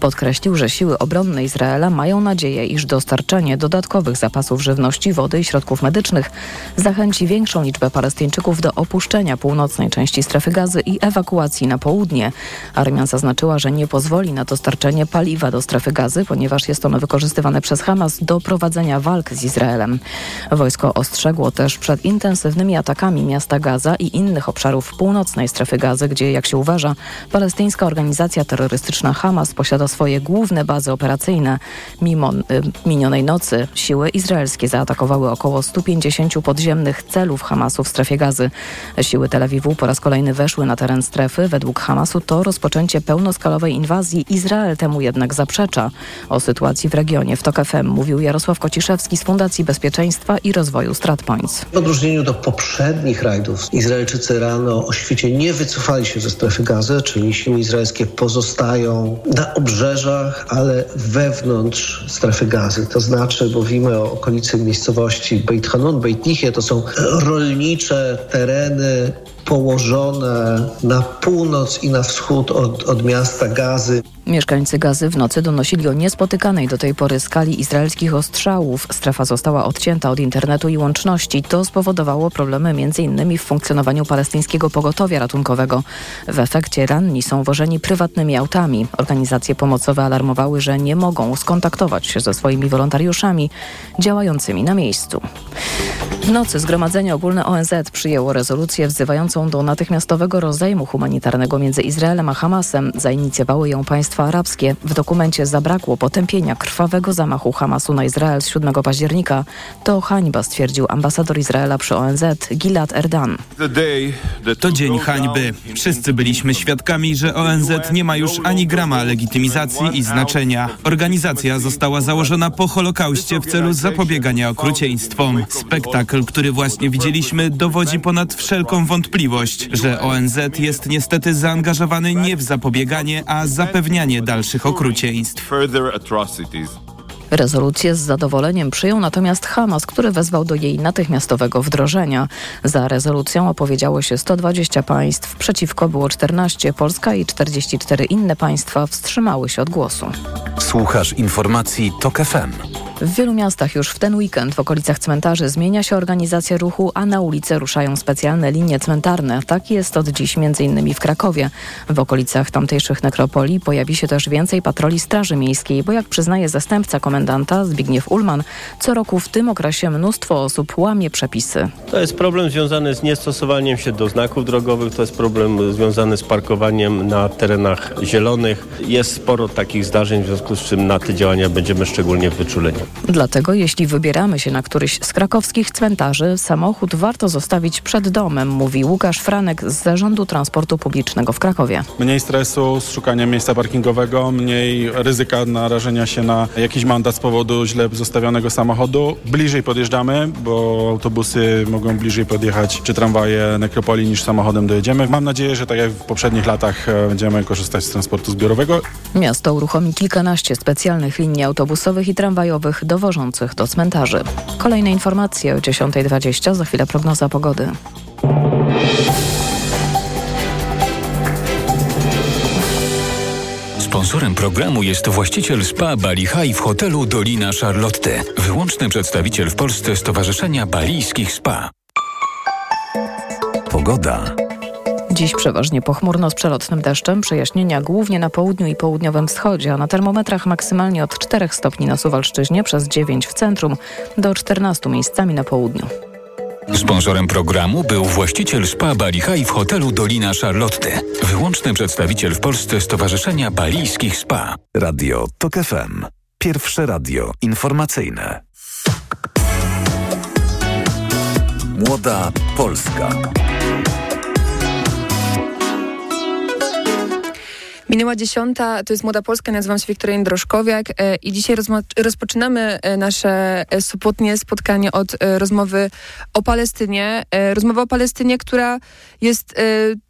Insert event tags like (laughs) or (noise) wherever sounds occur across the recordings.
Podkreślił, że siły obronne Izraela mają nadzieję, iż dostarczenie dodatkowych zapasów żywności, wody i środków medycznych zachęci większą liczbę Palestyńczyków do opuszczenia północnej części strefy gazy i ewakuacji na południe. Armia zaznaczyła, że nie pozwoli na dostarczenie paliwa do strefy gazy, ponieważ jest ono wykorzystywane przez Hamas do prowadzenia walk z Izraelem. Wojsko ostrzegło też przed intensywnymi atakami miasta Gaza i innych obszarów północnej strefy gazy, gdzie, jak się uważa, palestyńska organizacja terrorystyczna Hamas posiada swoje główne bazy operacyjne. Mimo y, minionej nocy siły izraelskie zaatakowały około 150 podziemnych celów Hamasu w strefie gazy. Siły Tel Awiwu po raz kolejny weszły na teren strefy. Według Hamasu to rozpoczęcie pełnoskalowej inwazji. Izrael temu jednak zaprzecza. O sytuacji w regionie w TOK FM mówił Jarosław Kociszewski z Fundacji Bezpieczeństwa i Rozwoju StratPoints. W odróżnieniu do poprzednich rajdów Izraelczycy rano o świcie nie wycofali się ze strefy gazy, czyli siły izraelskie pozostają na obrzeżach, ale wewnątrz strefy gazy. To znaczy mówimy o okolicy miejscowości Beit Hanun, Beit Nichie, to są rolnicze tereny położone na północ i na wschód od, od miasta Gazy. Mieszkańcy Gazy w nocy donosili o niespotykanej do tej pory skali izraelskich ostrzałów. Strefa została odcięta od internetu i łączności. To spowodowało problemy m.in. w funkcjonowaniu palestyńskiego pogotowia ratunkowego. W efekcie ranni są wożeni prywatnymi autami. Organizacje pomocowe alarmowały, że nie mogą skontaktować się ze swoimi wolontariuszami działającymi na miejscu. W nocy Zgromadzenie Ogólne ONZ przyjęło rezolucję wzywającą do natychmiastowego rozejmu humanitarnego między Izraelem a Hamasem. Zainicjowały ją państwa arabskie. W dokumencie zabrakło potępienia krwawego zamachu Hamasu na Izrael z 7 października. To hańba, stwierdził ambasador Izraela przy ONZ Gilad Erdan. To dzień hańby. Wszyscy byliśmy świadkami, że ONZ nie ma już ani grama legitymizacji i znaczenia. Organizacja została założona po Holokauście w celu zapobiegania okrucieństwom. Spektakl, który właśnie widzieliśmy, dowodzi ponad wszelką wątpliwość, że ONZ jest niestety zaangażowany nie w zapobieganie, a zapewnianie dalszych okrucieństw. Rezolucję z zadowoleniem przyjął natomiast Hamas, który wezwał do jej natychmiastowego wdrożenia. Za rezolucją opowiedziało się 120 państw, przeciwko było 14. Polska i 44 inne państwa wstrzymały się od głosu. Słuchasz informacji TOK FM. W wielu miastach już w ten weekend w okolicach cmentarzy zmienia się organizacja ruchu, a na ulice ruszają specjalne linie cmentarne. Tak jest od dziś m.in. w Krakowie. W okolicach tamtejszych nekropolii pojawi się też więcej patroli Straży Miejskiej, bo jak przyznaje zastępca komendanta Zbigniew Ulman, co roku w tym okresie mnóstwo osób łamie przepisy. To jest problem związany z niestosowaniem się do znaków drogowych, to jest problem związany z parkowaniem na terenach zielonych. Jest sporo takich zdarzeń, w związku z czym na te działania będziemy szczególnie wyczuleni. Dlatego jeśli wybieramy się na któryś z krakowskich cmentarzy, samochód warto zostawić przed domem, mówi Łukasz Franek z Zarządu Transportu Publicznego w Krakowie. Mniej stresu z szukaniem miejsca parkingowego, mniej ryzyka narażenia się na jakiś mandat z powodu źle zostawionego samochodu. Bliżej podjeżdżamy, bo autobusy mogą bliżej podjechać, czy tramwaje nekropolii niż samochodem dojedziemy. Mam nadzieję, że tak jak w poprzednich latach e, będziemy korzystać z transportu zbiorowego. Miasto uruchomi kilkanaście specjalnych linii autobusowych i tramwajowych dowożących do cmentarzy. Kolejne informacje o 10.20, za chwilę prognoza pogody. Sponsorem programu jest właściciel spa Bali High w hotelu Dolina Charlotte. Wyłączny przedstawiciel w Polsce Stowarzyszenia Balijskich Spa. Pogoda. Dziś przeważnie pochmurno z przelotnym deszczem, przejaśnienia głównie na południu i południowym wschodzie, a na termometrach maksymalnie od 4 stopni na Suwalszczyźnie przez 9 w centrum do 14 miejscami na południu. Sponsorem programu był właściciel spa Bali High w hotelu Dolina Charlotte. Wyłączny przedstawiciel w Polsce Stowarzyszenia Balijskich Spa. Radio TOK FM. Pierwsze radio informacyjne. Młoda Polska. Minęła dziesiąta, to jest Młoda Polska, nazywam się Wiktoria Jędroszkowiak e, i dzisiaj rozpoczynamy e, nasze e, spotkanie od rozmowy o Palestynie. Rozmowa o Palestynie, która jest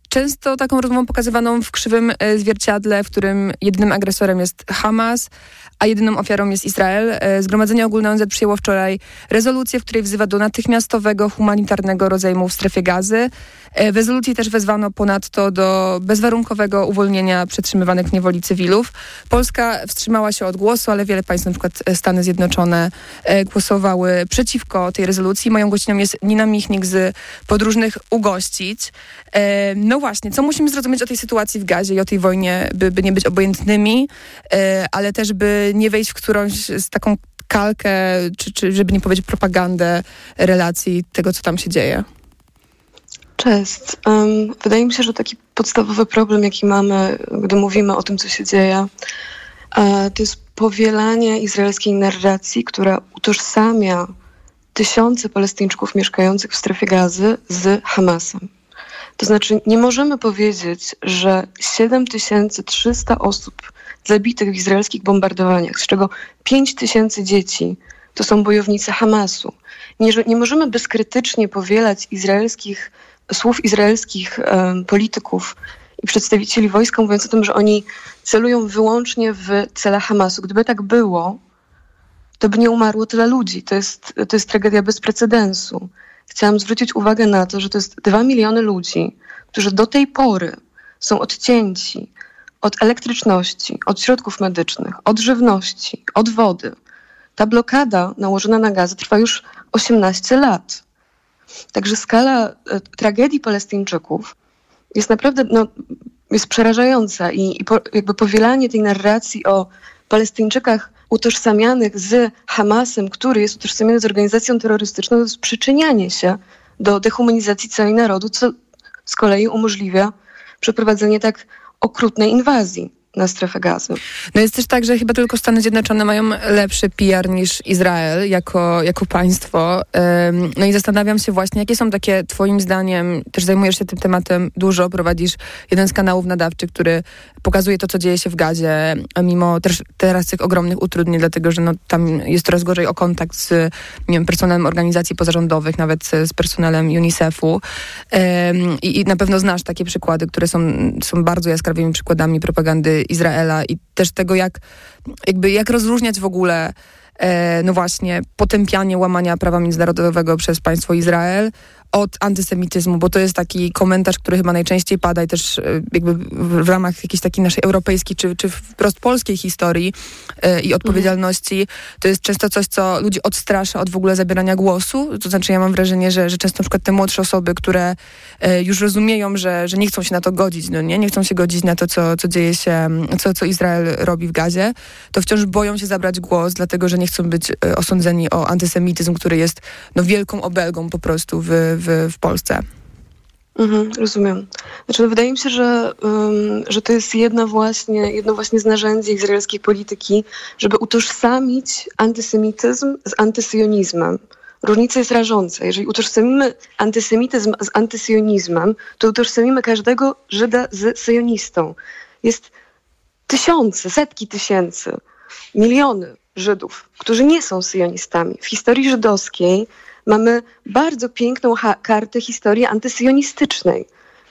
często taką rozmową pokazywaną w krzywym zwierciadle, w którym jedynym agresorem jest Hamas, a jedyną ofiarą jest Izrael. Zgromadzenie Ogólne ONZ przyjęło wczoraj rezolucję, w której wzywa do natychmiastowego humanitarnego rozejmu w strefie gazy. E, W rezolucji też wezwano ponadto do bezwarunkowego uwolnienia przetrzymywanych niewoli cywilów. Polska wstrzymała się od głosu, ale wiele państw, przykład e, Stany Zjednoczone, e, głosowały przeciwko tej rezolucji. Moją gościnią jest Nina Michnik z Podróżnych Ugościć. No właśnie, co musimy zrozumieć o tej sytuacji w Gazie i o tej wojnie, by, by nie być obojętnymi, ale też by nie wejść w którąś z taką kalkę, czy, czy żeby nie powiedzieć propagandę relacji tego, co tam się dzieje. Cześć. Wydaje mi się, że taki podstawowy problem, jaki mamy, gdy mówimy o tym, co się dzieje, e, to jest powielanie izraelskiej narracji, która utożsamia tysiące Palestyńczyków mieszkających w strefie gazy z Hamasem. To znaczy, nie możemy powiedzieć, że 7300 osób zabitych w izraelskich bombardowaniach, z czego 5000 dzieci, to są bojownicy Hamasu. Nie, nie możemy bezkrytycznie powielać izraelskich, słów izraelskich polityków i przedstawicieli wojska, mówiąc o tym, że oni celują wyłącznie w cele Hamasu. Gdyby tak było, to by nie umarło tyle ludzi. To jest, to jest tragedia bez precedensu. Chciałam zwrócić uwagę na to, że to jest dwa miliony ludzi, którzy do tej pory są odcięci od elektryczności, od środków medycznych, od żywności, od wody. Ta blokada nałożona na gazę trwa już 18 lat. Także skala e, tragedii Palestyńczyków jest naprawdę no, jest przerażająca i, i po, jakby powielanie tej narracji o Palestyńczykach utożsamianych z Hamasem, który jest utożsamiany z organizacją terrorystyczną, to jest przyczynianie się do dehumanizacji całego narodu, co z kolei umożliwia przeprowadzenie tak okrutnej inwazji na strefę gazy. No jest też tak, że chyba tylko Stany Zjednoczone mają lepszy PR niż Izrael jako, jako państwo. No i zastanawiam się właśnie, jakie są takie twoim zdaniem, też zajmujesz się tym tematem dużo, prowadzisz jeden z kanałów nadawczych, który pokazuje to, co dzieje się w Gazie, mimo też teraz tych ogromnych utrudnień, dlatego że no, tam jest coraz gorzej o kontakt z nie wiem, personelem organizacji pozarządowych, nawet z, personelem UNICEF-u. I, I na pewno znasz takie przykłady, które są, są bardzo jaskrawymi przykładami propagandy Izraela i też tego, jak, jakby, jak rozróżniać w ogóle e, no właśnie potępianie łamania prawa międzynarodowego przez państwo Izrael od antysemityzmu, bo to jest taki komentarz, który chyba najczęściej pada i też e, jakby w, ramach jakiejś takiej naszej europejskiej czy, czy wprost polskiej historii e, i odpowiedzialności, to jest często coś, co ludzi odstrasza od w ogóle zabierania głosu. To znaczy ja mam wrażenie, że, że często na przykład te młodsze osoby, które e, już rozumieją, że, że nie chcą się na to godzić, no nie? Nie chcą się godzić na to, co, co dzieje się, co, co Izrael robi w Gazie, to wciąż boją się zabrać głos, dlatego, że nie chcą być osądzeni o antysemityzm, który jest no, wielką obelgą po prostu w, w, w Polsce. Mhm, rozumiem. Znaczy, no, wydaje mi się, że, ym, że to jest jedna właśnie, jedno właśnie z narzędzi izraelskiej polityki, żeby utożsamić antysemityzm z antysyjonizmem. Różnica jest rażąca. Jeżeli utożsamimy antysemityzm z antysyjonizmem, to utożsamimy każdego Żyda z syjonistą. Jest tysiące, setki tysięcy, miliony Żydów, którzy nie są syjonistami. W historii żydowskiej mamy bardzo piękną kartę historii antysyjonistycznej.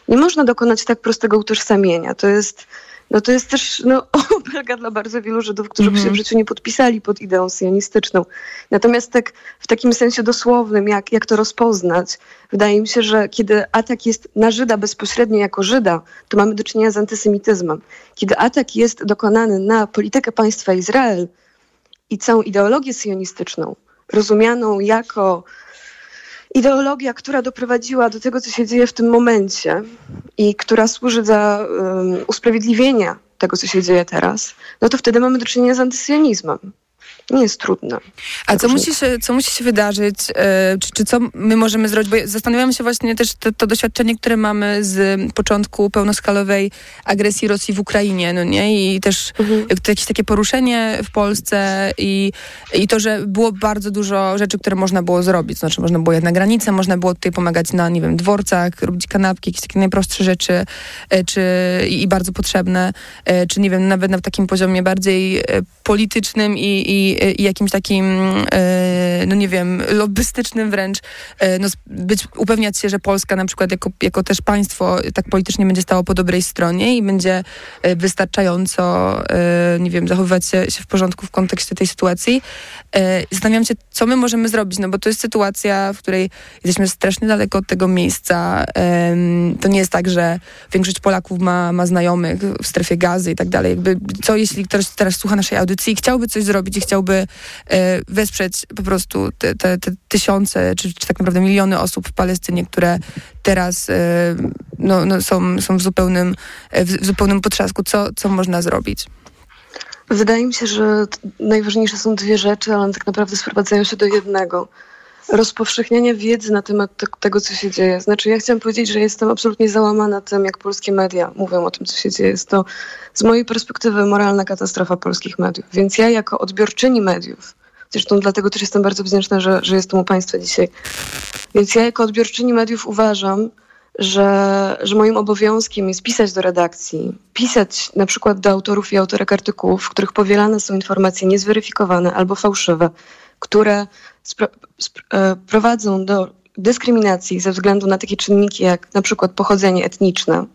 Nie można dokonać tak prostego utożsamienia. To jest, no to jest też no, (laughs) obelga dla bardzo wielu Żydów, którzy by się w życiu nie podpisali pod ideą syjonistyczną. Natomiast tak w takim sensie dosłownym, jak, jak to rozpoznać, wydaje mi się, że kiedy atak jest na Żyda bezpośrednio jako Żyda, to mamy do czynienia z antysemityzmem. Kiedy atak jest dokonany na politykę państwa Izrael i całą ideologię syjonistyczną, rozumianą jako ideologia, która doprowadziła do tego, co się dzieje w tym momencie i która służy za um, usprawiedliwienie tego, co się dzieje teraz, no to wtedy mamy do czynienia z antysyjonizmem. Nie jest trudne. A co musi, się, co musi się wydarzyć, e, czy, czy co my możemy zrobić? Bo zastanawiam się właśnie też to, to doświadczenie, które mamy z początku pełnoskalowej agresji Rosji w Ukrainie, no nie? I też to jakieś takie poruszenie w Polsce i, i to, że było bardzo dużo rzeczy, które można było zrobić. Znaczy można było jechać na granicę, można było tutaj pomagać na, nie wiem, dworcach, robić kanapki, jakieś takie najprostsze rzeczy, e, czy i, i bardzo potrzebne, e, czy nie wiem, nawet na takim poziomie bardziej politycznym i, i, i jakimś takim, e, no nie wiem, lobbystycznym wręcz, e, no być, upewniać się, że Polska na przykład jako, jako też państwo tak politycznie będzie stało po dobrej stronie i będzie e, wystarczająco, nie wiem, zachowywać się, się w porządku w kontekście tej sytuacji. Zastanawiam się, co my możemy zrobić, no bo to jest sytuacja, w której jesteśmy strasznie daleko od tego miejsca. To nie jest tak, że większość Polaków ma, ma znajomych w strefie gazy i tak dalej. Jakby co jeśli ktoś teraz słucha naszej audycji i chciałby coś zrobić i chciałby e, wesprzeć po prostu te, te, te tysiące, czy, czy, tak naprawdę miliony osób w Palestynie, które teraz e, no, no są, są w zupełnym, w, w zupełnym potrzasku. Co, co można zrobić? Wydaje mi się, że najważniejsze są dwie rzeczy, ale tak naprawdę sprowadzają się do jednego. Rozpowszechnianie wiedzy na temat te tego, co się dzieje. Znaczy, ja chciałam powiedzieć, że jestem absolutnie załamana tym, jak polskie media mówią o tym, co się dzieje. Jest to z mojej perspektywy moralna katastrofa polskich mediów. Więc ja jako odbiorczyni mediów, zresztą dlatego też jestem bardzo wdzięczna, że, że jestem u Państwa dzisiaj, więc ja jako odbiorczyni mediów uważam, że, że moim obowiązkiem jest pisać do redakcji, pisać na przykład do autorów i autorek artykułów, w których powielane są informacje niezweryfikowane albo fałszywe, które e, prowadzą do dyskryminacji ze względu na takie czynniki jak na przykład pochodzenie etniczne.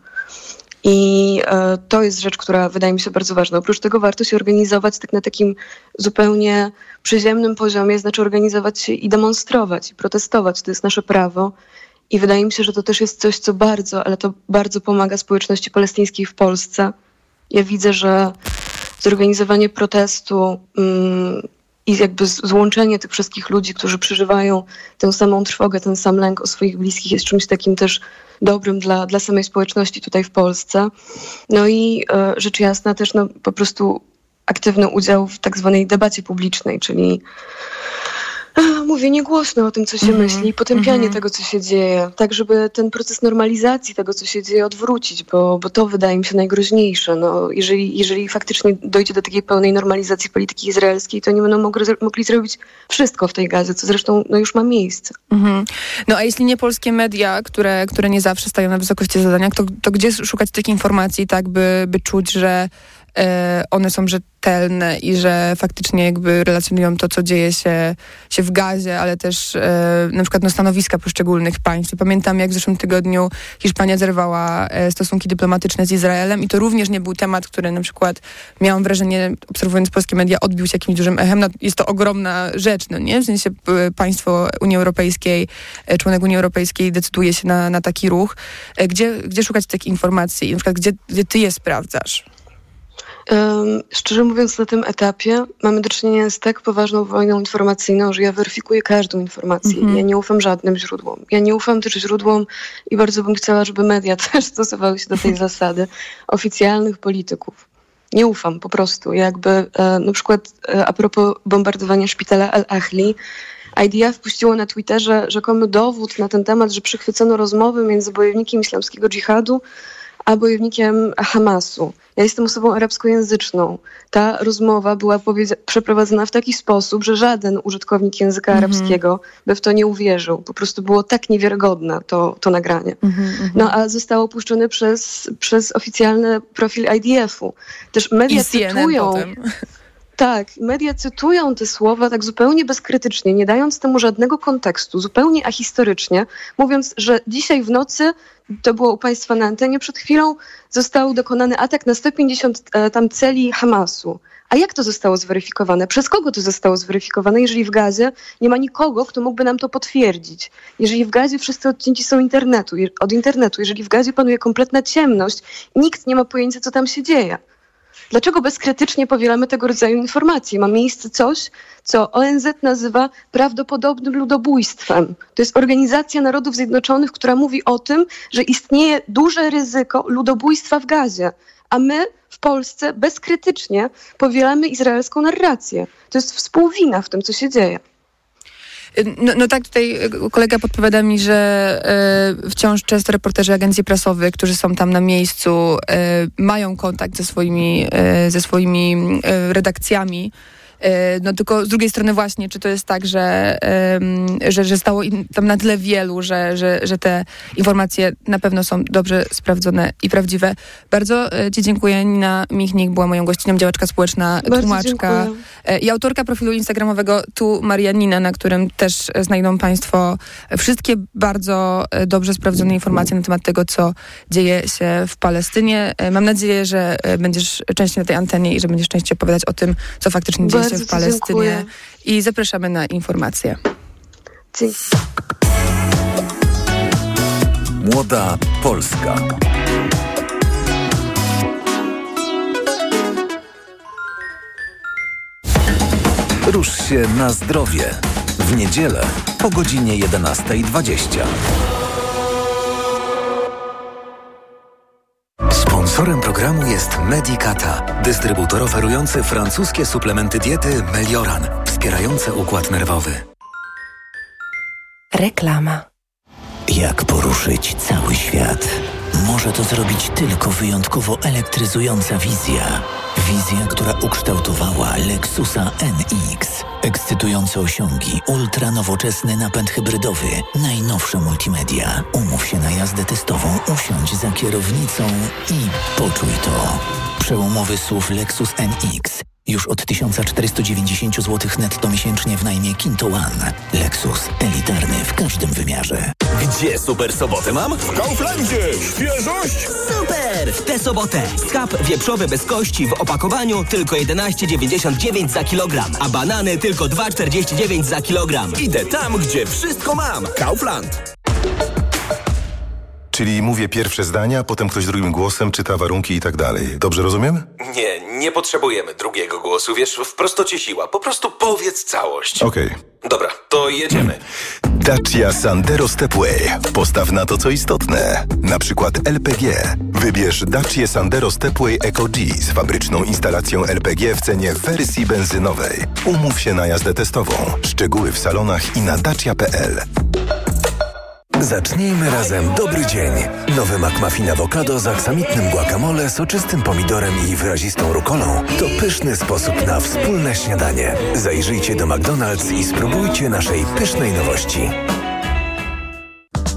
I e, to jest rzecz, która wydaje mi się bardzo ważna. Oprócz tego warto się organizować tak na takim zupełnie przyziemnym poziomie, znaczy organizować się i demonstrować, i protestować. To jest nasze prawo. I wydaje mi się, że to też jest coś, co bardzo, ale to bardzo pomaga społeczności palestyńskiej w Polsce. Ja widzę, że zorganizowanie protestu um, i jakby złączenie tych wszystkich ludzi, którzy przeżywają tę samą trwogę, ten sam lęk o swoich bliskich jest czymś takim też dobrym dla, dla samej społeczności tutaj w Polsce. No i e, rzecz jasna też no, po prostu aktywny udział w tak zwanej debacie publicznej, czyli mówienie głośno o tym, co się mm -hmm. myśli i potępianie mm -hmm. tego, co się dzieje, tak żeby ten proces normalizacji tego, co się dzieje, odwrócić, bo, bo to wydaje mi się najgroźniejsze. No, jeżeli, jeżeli faktycznie dojdzie do takiej pełnej normalizacji polityki izraelskiej, to nie będą mogli, mogli zrobić wszystko w tej gazie, co zresztą no, już ma miejsce. Mm -hmm. No a jeśli nie polskie media, które, które nie zawsze stają na wysokości zadania, to, to gdzie szukać takich informacji, tak by, by czuć, że one są rzetelne i że faktycznie jakby relacjonują to, co dzieje się, się w Gazie, ale też e, na przykład no, stanowiska poszczególnych państw. Pamiętam, jak w zeszłym tygodniu Hiszpania zerwała e, stosunki dyplomatyczne z Izraelem i to również nie był temat, który na przykład miałam wrażenie, obserwując polskie media, odbił się jakimś dużym echem. No, jest to ogromna rzecz, no nie? W sensie państwo Unii Europejskiej, członek Unii Europejskiej decyduje się na, na taki ruch. Gdzie, gdzie szukać takich informacji? Na przykład, gdzie, gdzie ty je sprawdzasz? Szczerze mówiąc, na tym etapie mamy do czynienia z tak poważną wojną informacyjną, że ja weryfikuję każdą informację. Mm -hmm. Ja nie ufam żadnym źródłom. Ja nie ufam też źródłom i bardzo bym chciała, żeby media (laughs) też stosowały się do tej zasady oficjalnych polityków. Nie ufam po prostu. Jakby e, na przykład e, a propos bombardowania szpitala Al-Ahli, IDF wpuściło na Twitterze rzekomy dowód na ten temat, że przychwycono rozmowy między bojownikiem islamskiego dżihadu a bojownikiem Hamasu. Ja jestem osobą arabskojęzyczną. Ta rozmowa była przeprowadzona w taki sposób, że żaden użytkownik języka mm -hmm. arabskiego by w to nie uwierzył. Po prostu było tak niewiarygodne to, to nagranie. Mm -hmm. No a zostało puszczone przez, przez oficjalny profil IDF-u. Też media I cytują... Tak, media cytują te słowa tak zupełnie bezkrytycznie, nie dając temu żadnego kontekstu, zupełnie ahistorycznie, mówiąc, że dzisiaj w nocy, to było u Państwa na antenie przed chwilą, został dokonany atak na 150 e, tam celi Hamasu. A jak to zostało zweryfikowane? Przez kogo to zostało zweryfikowane, jeżeli w Gazie nie ma nikogo, kto mógłby nam to potwierdzić? Jeżeli w Gazie wszyscy odcięci są internetu, od internetu, jeżeli w Gazie panuje kompletna ciemność, nikt nie ma pojęcia, co tam się dzieje. Dlaczego bezkrytycznie powielamy tego rodzaju informacje? Ma miejsce coś, co ONZ nazywa prawdopodobnym ludobójstwem. To jest Organizacja Narodów Zjednoczonych, która mówi o tym, że istnieje duże ryzyko ludobójstwa w Gazie. A my w Polsce bezkrytycznie powielamy izraelską narrację. To jest współwina w tym, co się dzieje. No, no, tak, tutaj kolega podpowiada mi, że y, wciąż często reporterzy agencji prasowych, którzy są tam na miejscu, y, mają kontakt ze swoimi, y, ze swoimi redakcjami E, no tylko z drugiej strony właśnie, czy to jest tak, że, że, że stało tam na tyle wielu, że, że, że te informacje na pewno są dobrze sprawdzone i prawdziwe. Bardzo e, Ci dziękuję. Nina Michnik była moją gościnią, działaczka społeczna, Bardzo tłumaczka dziękuję. e, i autorka profilu instagramowego Tu Marianina, na którym też znajdą Państwo wszystkie bardzo e, dobrze sprawdzone informacje na temat tego, co dzieje się w Palestynie. E, Mam nadzieję, że e, będziesz częściej na tej antenie i że będziesz częściej opowiadać o tym, co faktycznie dzieje się Bardzo w Palestynie. dziękuję. I zapraszamy na informacje. Dzięki. Młoda Polska. Rusz się na zdrowie. W niedzielę po godzinie 11.20. Sponsorem programu jest Medicata, dystrybutor oferujący francuskie suplementy diety Melioran, wspierające układ nerwowy. Reklama. Jak poruszyć cały świat? Może to zrobić tylko wyjątkowo elektryzująca wizja. Wizja, która ukształtowała Lexusa NX. Ekscytujące osiągi, ultra nowoczesny napęd hybrydowy, najnowsze multimedia. Umów się na jazdę testową, usiądź za kierownicą i poczuj to. Przełomowy SUV Lexus NX. Już od 1490 zł netto miesięcznie w najmie Kinto One. Lexus. Elitarny w każdym wymiarze. Gdzie super sobotę mam? W Kauflandzie! Świeżość! Super! W tę sobotę skap wieprzowy bez kości w opakowaniu tylko 11,99 za kilogram, a banany tylko 2,49 za kilogram. Idę tam, gdzie wszystko mam. Kaufland. Czyli mówię pierwsze zdania, potem ktoś drugim głosem czyta warunki i tak dalej. Dobrze rozumiem? Nie, nie potrzebujemy drugiego głosu, wiesz, w prostocie siła. Po prostu powiedz całość. Okej. Dobra, to jedziemy. Dacia Sandero Stepway. Postaw na to, co istotne. Na przykład LPG. Wybierz Dacia Sandero Stepway Eco G z fabryczną instalacją LPG w cenie wersji benzynowej. Umów się na jazdę testową. Szczegóły w salonach i na dacia.pl. Zacznijmy razem dobry dzień. Nowy McMuffin awokado z aksamitnym guacamole, soczystym pomidorem i wyrazistą rukolą to pyszny sposób na wspólne śniadanie. Zajrzyjcie do McDonald's i spróbujcie naszej pysznej nowości.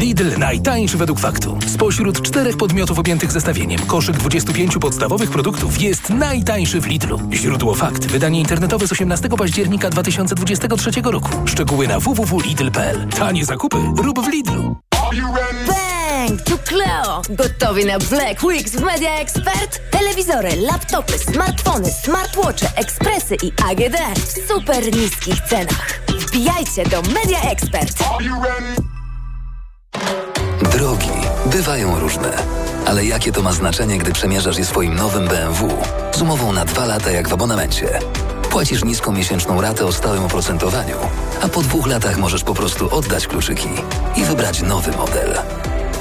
Lidl najtańszy według faktu. Spośród czterech podmiotów objętych zestawieniem koszyk 25 podstawowych produktów jest najtańszy w Lidlu. Źródło fakt. Wydanie internetowe z 18 października 2023 roku. Szczegóły na www.lidl.pl. Tanie zakupy rób w Lidlu. Bang! Tu Cleo! Gotowi na Black Weeks w Media Expert? Telewizory, laptopy, smartfony, smartwatche, ekspresy i AGD w super niskich cenach. Wbijajcie do Media Expert! Drogi bywają różne. Ale jakie to ma znaczenie, gdy przemierzasz je swoim nowym BMW? Z umową na dwa lata jak w abonamencie. Płacisz niską miesięczną ratę o stałym oprocentowaniu, a po dwóch latach możesz po prostu oddać kluczyki i wybrać nowy model.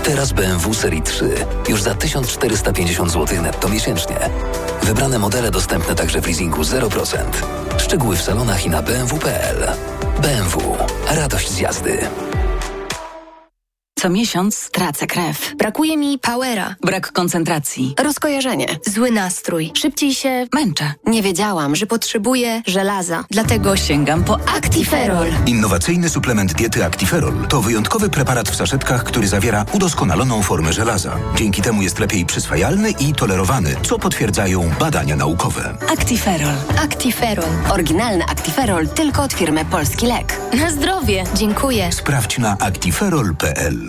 Teraz BMW Serii 3 już za 1450 zł netto miesięcznie. Wybrane modele dostępne także w leasingu 0%. Szczegóły w salonach i na bmw.pl. BMW. Radość z jazdy. Co miesiąc tracę krew. Brakuje mi powera. Brak koncentracji. Rozkojarzenie. Zły nastrój. Szybciej się Męczę. Nie wiedziałam, że potrzebuję żelaza. Dlatego sięgam po Actiferol. Innowacyjny suplement diety Actiferol to wyjątkowy preparat w saszetkach, który zawiera udoskonaloną formę żelaza. Dzięki temu jest lepiej przyswajalny i tolerowany, co potwierdzają badania naukowe. Actiferol. Actiferol. Oryginalny Actiferol tylko od firmy Polski Lek. Na zdrowie! Dziękuję. Sprawdź na actiferol.pl.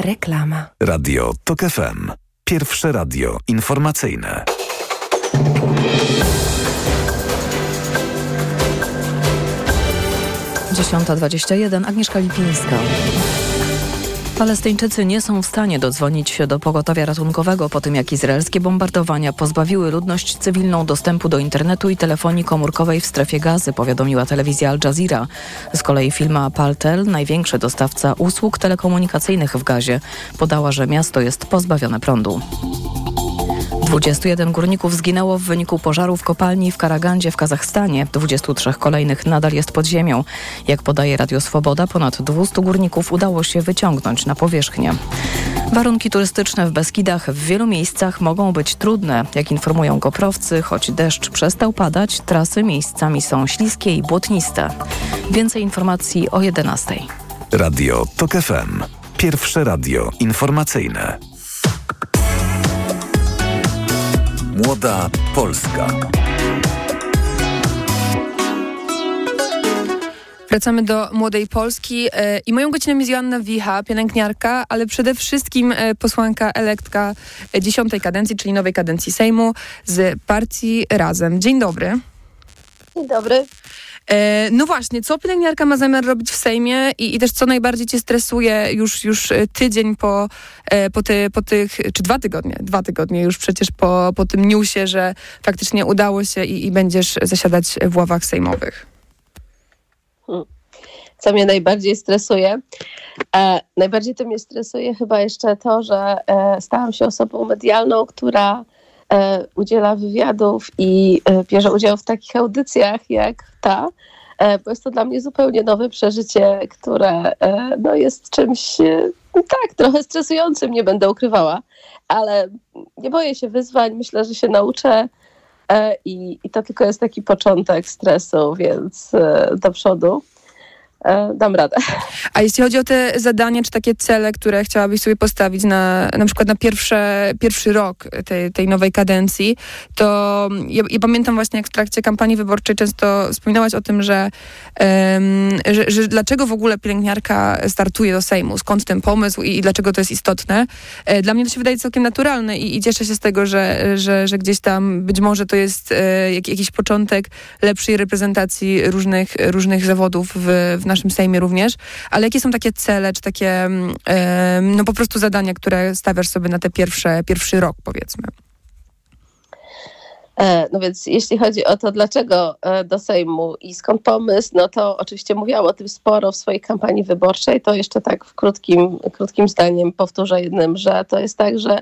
Reklama. Radio TOK FM. Pierwsze radio informacyjne. Dziesiąta dwadzieścia jeden. Agnieszka Lipińska. Palestyńczycy nie są w stanie dodzwonić się do pogotowia ratunkowego po tym, jak izraelskie bombardowania pozbawiły ludność cywilną dostępu do internetu i telefonii komórkowej w strefie gazy, powiadomiła telewizja Al Jazeera. Z kolei firma Paltel, największy dostawca usług telekomunikacyjnych w gazie, podała, że miasto jest pozbawione prądu. 21 górników zginęło w wyniku pożaru w kopalni w Karagandzie w Kazachstanie. 23 kolejnych nadal jest pod ziemią. Jak podaje Radio Swoboda, ponad 200 górników udało się wyciągnąć na powierzchnię. Warunki turystyczne w Beskidach w wielu miejscach mogą być trudne. Jak informują koprowcy, choć deszcz przestał padać, trasy miejscami są śliskie i błotniste. Więcej informacji o 11. Radio TOK FM. Pierwsze radio informacyjne. Młoda Polska. Wracamy do Młodej Polski e, i moją godziną jest Joanna Wicha, pielęgniarka, ale przede wszystkim e, posłanka elektka e, dziesiątej kadencji, czyli nowej kadencji Sejmu z partii Razem. Dzień dobry. Dzień dobry. E, no właśnie, co pielęgniarka ma zamiar robić w Sejmie i, i też co najbardziej cię stresuje już, już e, tydzień po, e, po, ty, po tych, czy dwa tygodnie, dwa tygodnie już przecież po, po tym newsie, że faktycznie udało się i, i będziesz zasiadać w ławach sejmowych. Hmm. Co mnie najbardziej stresuje? E, najbardziej to mnie stresuje chyba jeszcze to, że e, stałam się osobą medialną, która udziela wywiadów i bierze udział w takich audycjach jak ta, bo jest to dla mnie zupełnie nowe przeżycie, które no, jest czymś tak, trochę stresującym, nie będę ukrywała, ale nie boję się wyzwań, myślę, że się nauczę i, i to tylko jest taki początek stresu, więc do przodu. E, dam radę. A jeśli chodzi o te zadania, czy takie cele, które chciałabyś sobie postawić na, na przykład na pierwsze, pierwszy rok tej, tej nowej kadencji, to ja, ja, pamiętam właśnie, jak w trakcie kampanii wyborczej często wspominałaś o tym, że, um, że, że, dlaczego w ogóle pielęgniarka startuje do Sejmu, skąd ten pomysł i, i dlaczego to jest istotne. E, dla mnie to się wydaje całkiem naturalne i, i cieszę się z tego, że, że, że gdzieś tam być może to jest e, jak, jakiś początek lepszej reprezentacji różnych, różnych zawodów w, w naszym Sejmie również, ale jakie są takie cele, czy takie no po prostu zadania, które stawiasz sobie na te pierwsze, pierwszy rok powiedzmy? E, no więc jeśli chodzi o to, dlaczego e, do Sejmu i skąd pomysł, no to oczywiście mówiłam o tym sporo w swojej kampanii wyborczej. To jeszcze tak w krótkim, krótkim zdaniem powtórzę jednym, że to jest tak, że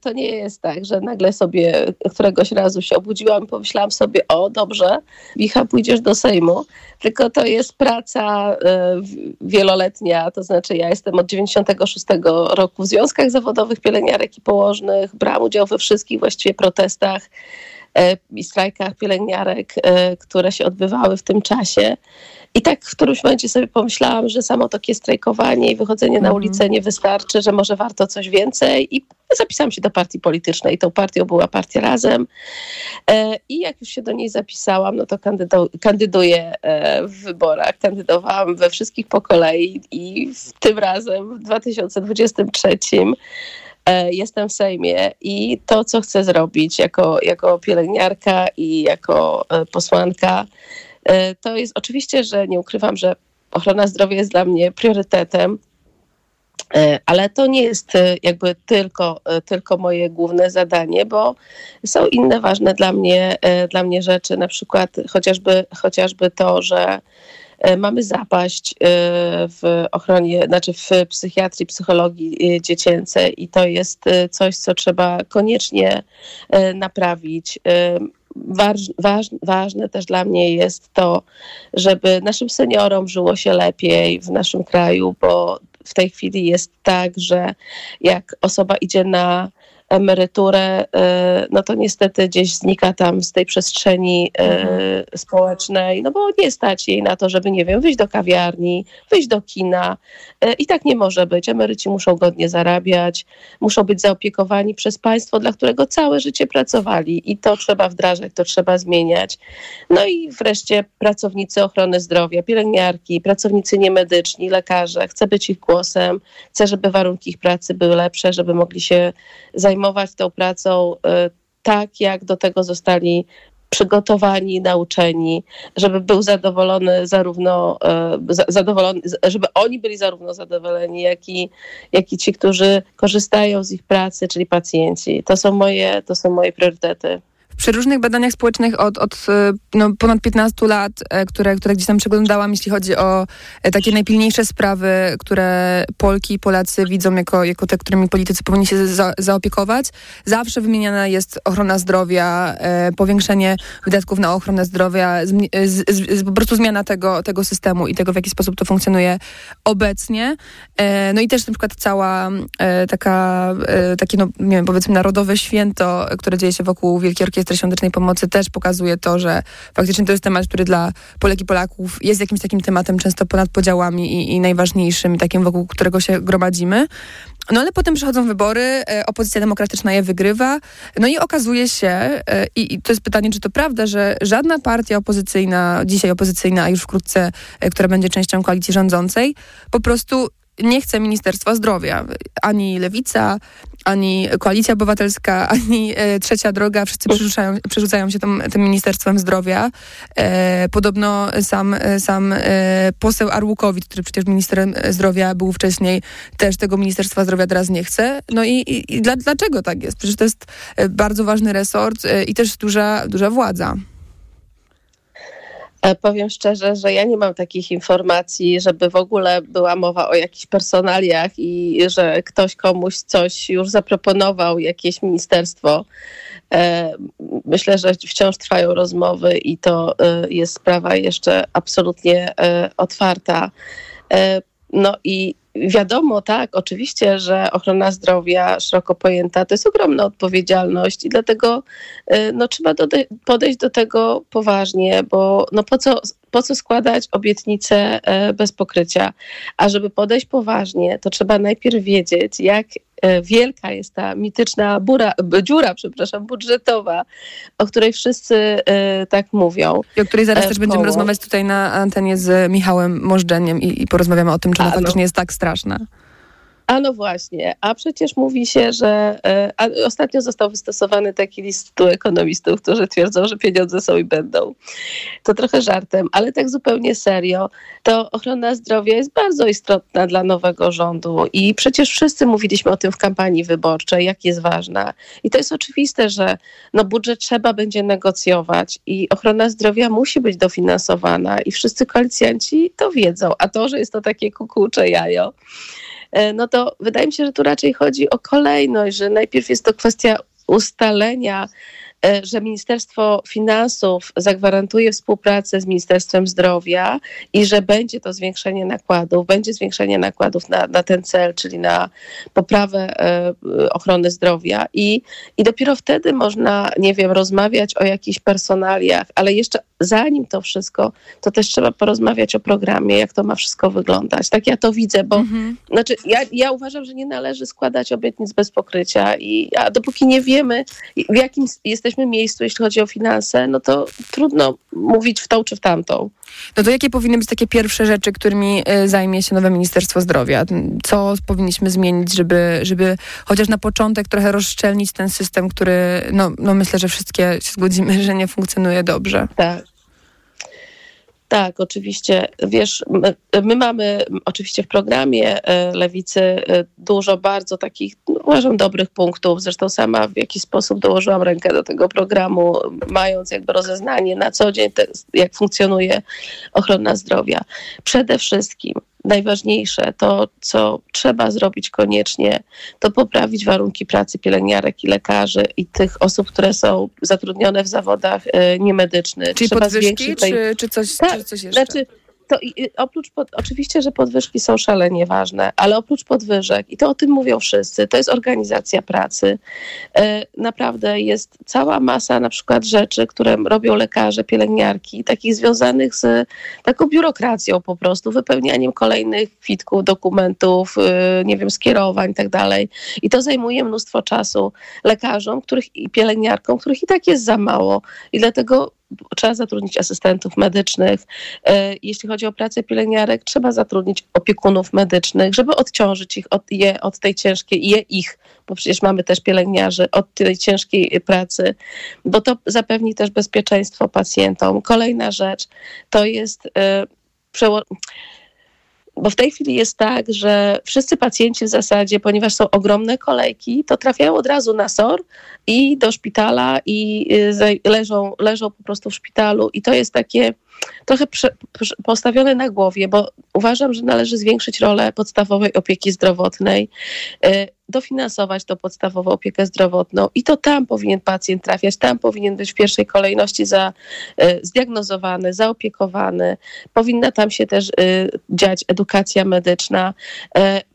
to nie jest tak, że nagle sobie któregoś razu się obudziłam i pomyślałam sobie, o dobrze, Wicha, pójdziesz do Sejmu, tylko to jest praca e, wieloletnia, to znaczy ja jestem od 96 roku w związkach zawodowych pielęgniarek i położnych, brałam udział we wszystkich właściwie protestach e, i strajkach pielęgniarek, które się odbywały w tym czasie. I tak w którymś momencie sobie pomyślałam, że samo takie strajkowanie i wychodzenie na mhm. ulicę nie wystarczy, że może warto coś więcej i zapisałam się do partii politycznej. Tą partią była Partia Razem e, i jak już się do niej zapisałam, no to kandyduję e, w wyborach. Kandydowałam we wszystkich po kolei i tym razem w 2023 e, jestem w Sejmie i to, co chcę zrobić jako, jako pielęgniarka i jako posłanka, to jest oczywiście, że nie ukrywam, że ochrona zdrowia jest dla mnie priorytetem, e, ale to nie jest e, jakby tylko, tylko moje główne zadanie, bo są inne ważne dla mnie, dla mnie rzeczy, na przykład chociażby, chociażby to, że mamy zapaść w ochronie, znaczy w psychiatrii, psychologii dziecięcej i to jest coś, co trzeba koniecznie naprawić waż, waż, ważne też dla mnie jest to, żeby naszym seniorom żyło się lepiej w naszym kraju, bo w tej chwili jest tak, że jak osoba idzie na emeryturę, e, no to niestety gdzieś znika tam z tej przestrzeni e, Mhm. społecznej, no bo nie stać jej na to, żeby, nie wiem, wyjść do kawiarni, wyjść do kina. E, I tak nie może być. Emeryci muszą godnie zarabiać, muszą być zaopiekowani przez państwo, dla którego całe życie pracowali i to trzeba wdrażać, to trzeba zmieniać. No i wreszcie pracownicy ochrony zdrowia, pielęgniarki, pracownicy niemedyczni, lekarze. Chcę być ich głosem, chcę, żeby warunki ich pracy były lepsze, żeby mogli się zajmować tą pracą y, tak, jak do tego zostali przygotowani, nauczeni, żeby był zadowolony zarówno, y, za- zadowolony, żeby oni byli zarówno zadowoleni, jak i, jak i ci, którzy korzystają z ich pracy, czyli pacjenci. To są moje, to są moje priorytety. W przeróżnych badaniach społecznych od, od e, no, ponad 15 lat, e, które, które gdzieś tam przeglądałam, jeśli chodzi o e, takie najpilniejsze sprawy, które Polki i Polacy widzą jako, jako te, którymi politycy powinni się za, zaopiekować, zawsze wymieniana jest ochrona zdrowia, powiększenie wydatków na ochronę zdrowia, z, z, z, po prostu zmiana tego, tego systemu i tego, w jaki sposób to funkcjonuje obecnie. No i też na przykład cała taka, takie, no, nie wiem, powiedzmy narodowe święto, które dzieje się wokół Wielkiej Orkiestry Świątecznej Pomocy też pokazuje to, że faktycznie to jest temat, który dla Polek i Polaków jest jakimś takim tematem często ponad podziałami i, i najważniejszym, takim wokół którego się gromadzimy. No ale potem przychodzą wybory, e, opozycja demokratyczna je wygrywa, no i okazuje się, e, i, i to jest pytanie, czy to prawda, że żadna partia opozycyjna, dzisiaj opozycyjna, a już wkrótce, e, która będzie częścią koalicji rządzącej, po prostu nie chce Ministerstwa Zdrowia. Ani Lewica, ani Koalicja Obywatelska, (laughs) ani e, Trzecia Droga, wszyscy przerzucają, przerzucają się tym, tym Ministerstwem Zdrowia. E, podobno sam, e, sam poseł Arłukowicz, który przecież ministrem zdrowia był wcześniej, też tego Ministerstwa Zdrowia teraz nie chce. No i, i, i dla, dlaczego tak jest? Przecież to jest bardzo ważny resort i też duża, duża władza. E, Powiem szczerze, że ja nie mam takich informacji, żeby w ogóle była mowa o jakichś personaliach i że ktoś komuś coś już zaproponował, jakieś ministerstwo. E, Myślę, że wciąż trwają rozmowy i to e, jest sprawa jeszcze absolutnie otwarta. No i wiadomo, tak, oczywiście, że ochrona zdrowia szeroko pojęta to jest ogromna odpowiedzialność i dlatego e, no, trzeba podejść do tego poważnie, bo no, po, co, po co składać obietnice e, bez pokrycia? A żeby podejść poważnie, to trzeba najpierw wiedzieć, jak wielka jest ta mityczna bura, dziura, przepraszam, budżetowa, o której wszyscy e, tak mówią. I o której zaraz E, też będziemy rozmawiać tutaj na antenie z Michałem Możdżeniem i, i porozmawiamy o tym, czy ona A, no. faktycznie jest tak straszna. A no właśnie, a przecież mówi się, że e, ostatnio został wystosowany taki list tu ekonomistów, którzy twierdzą, że pieniądze są i będą. To trochę żartem, ale tak zupełnie serio, to ochrona zdrowia jest bardzo istotna dla nowego rządu i przecież wszyscy mówiliśmy o tym w kampanii wyborczej, jak jest ważna. I to jest oczywiste, że no budżet trzeba będzie negocjować i ochrona zdrowia musi być dofinansowana i wszyscy koalicjanci to wiedzą, a to, że jest to takie kukułcze jajo, no to wydaje mi się, że tu raczej chodzi o kolejność, że najpierw jest to kwestia ustalenia, e, że Ministerstwo Finansów zagwarantuje współpracę z Ministerstwem Zdrowia i że będzie to zwiększenie nakładów, będzie zwiększenie nakładów na, na ten cel, czyli na poprawę e, ochrony zdrowia. I, i dopiero wtedy można, nie wiem, rozmawiać o jakichś personaliach, ale jeszcze zanim to wszystko, to też trzeba porozmawiać o programie, jak to ma wszystko wyglądać. Tak ja to widzę, bo znaczy ja, ja uważam, że nie należy składać obietnic bez pokrycia i a dopóki nie wiemy, w jakim jesteśmy miejscu, jeśli chodzi o finanse, no to trudno mówić w tą czy w tamtą. No to jakie powinny być takie pierwsze rzeczy, którymi y, zajmie się nowe Ministerstwo Zdrowia? Co powinniśmy zmienić, żeby, żeby chociaż na początek trochę rozszczelnić ten system, który, no, no myślę, że wszystkie się zgodzimy, że nie funkcjonuje dobrze. Tak. Tak, oczywiście. Wiesz, my, my mamy oczywiście w programie e, Lewicy e, dużo bardzo takich, no, uważam, dobrych punktów. Zresztą sama w jakiś sposób dołożyłam rękę do tego programu, mając jakby rozeznanie na co dzień, te, jak funkcjonuje ochrona zdrowia. Przede wszystkim najważniejsze, to co trzeba zrobić koniecznie, to poprawić warunki pracy pielęgniarek i lekarzy i tych osób, które są zatrudnione w zawodach e, niemedycznych. Czyli trzeba podwyżki, tej- czy, czy, coś, Tak, czy coś jeszcze? Znaczy, to i, oprócz, pod, oczywiście, że podwyżki są szalenie ważne, ale oprócz podwyżek, i to o tym mówią wszyscy, to jest organizacja pracy. E, naprawdę jest cała masa na przykład rzeczy, które robią lekarze, pielęgniarki, takich związanych z taką biurokracją po prostu, wypełnianiem kolejnych kwitków, dokumentów, e, nie wiem, skierowań i tak dalej. I to zajmuje mnóstwo czasu lekarzom, których i pielęgniarkom, których i tak jest za mało. I dlatego trzeba zatrudnić asystentów medycznych. E, jeśli chodzi o pracę pielęgniarek, trzeba zatrudnić opiekunów medycznych, żeby odciążyć ich od, je od tej ciężkiej, je ich, bo przecież mamy też pielęgniarzy, od tej ciężkiej pracy, bo to zapewni też bezpieczeństwo pacjentom. Kolejna rzecz to jest e, bo w tej chwili jest tak, że wszyscy pacjenci w zasadzie, ponieważ są ogromne kolejki, to trafiają od razu na SOR i do szpitala i y, leżą, leżą po prostu w szpitalu. I to jest takie trochę postawione na głowie, bo uważam, że należy zwiększyć rolę podstawowej opieki zdrowotnej, y, dofinansować tą podstawową opiekę zdrowotną i to tam powinien pacjent trafiać, tam powinien być w pierwszej kolejności za, y, zdiagnozowany, zaopiekowany. Powinna tam się też y, dziać edukacja medyczna.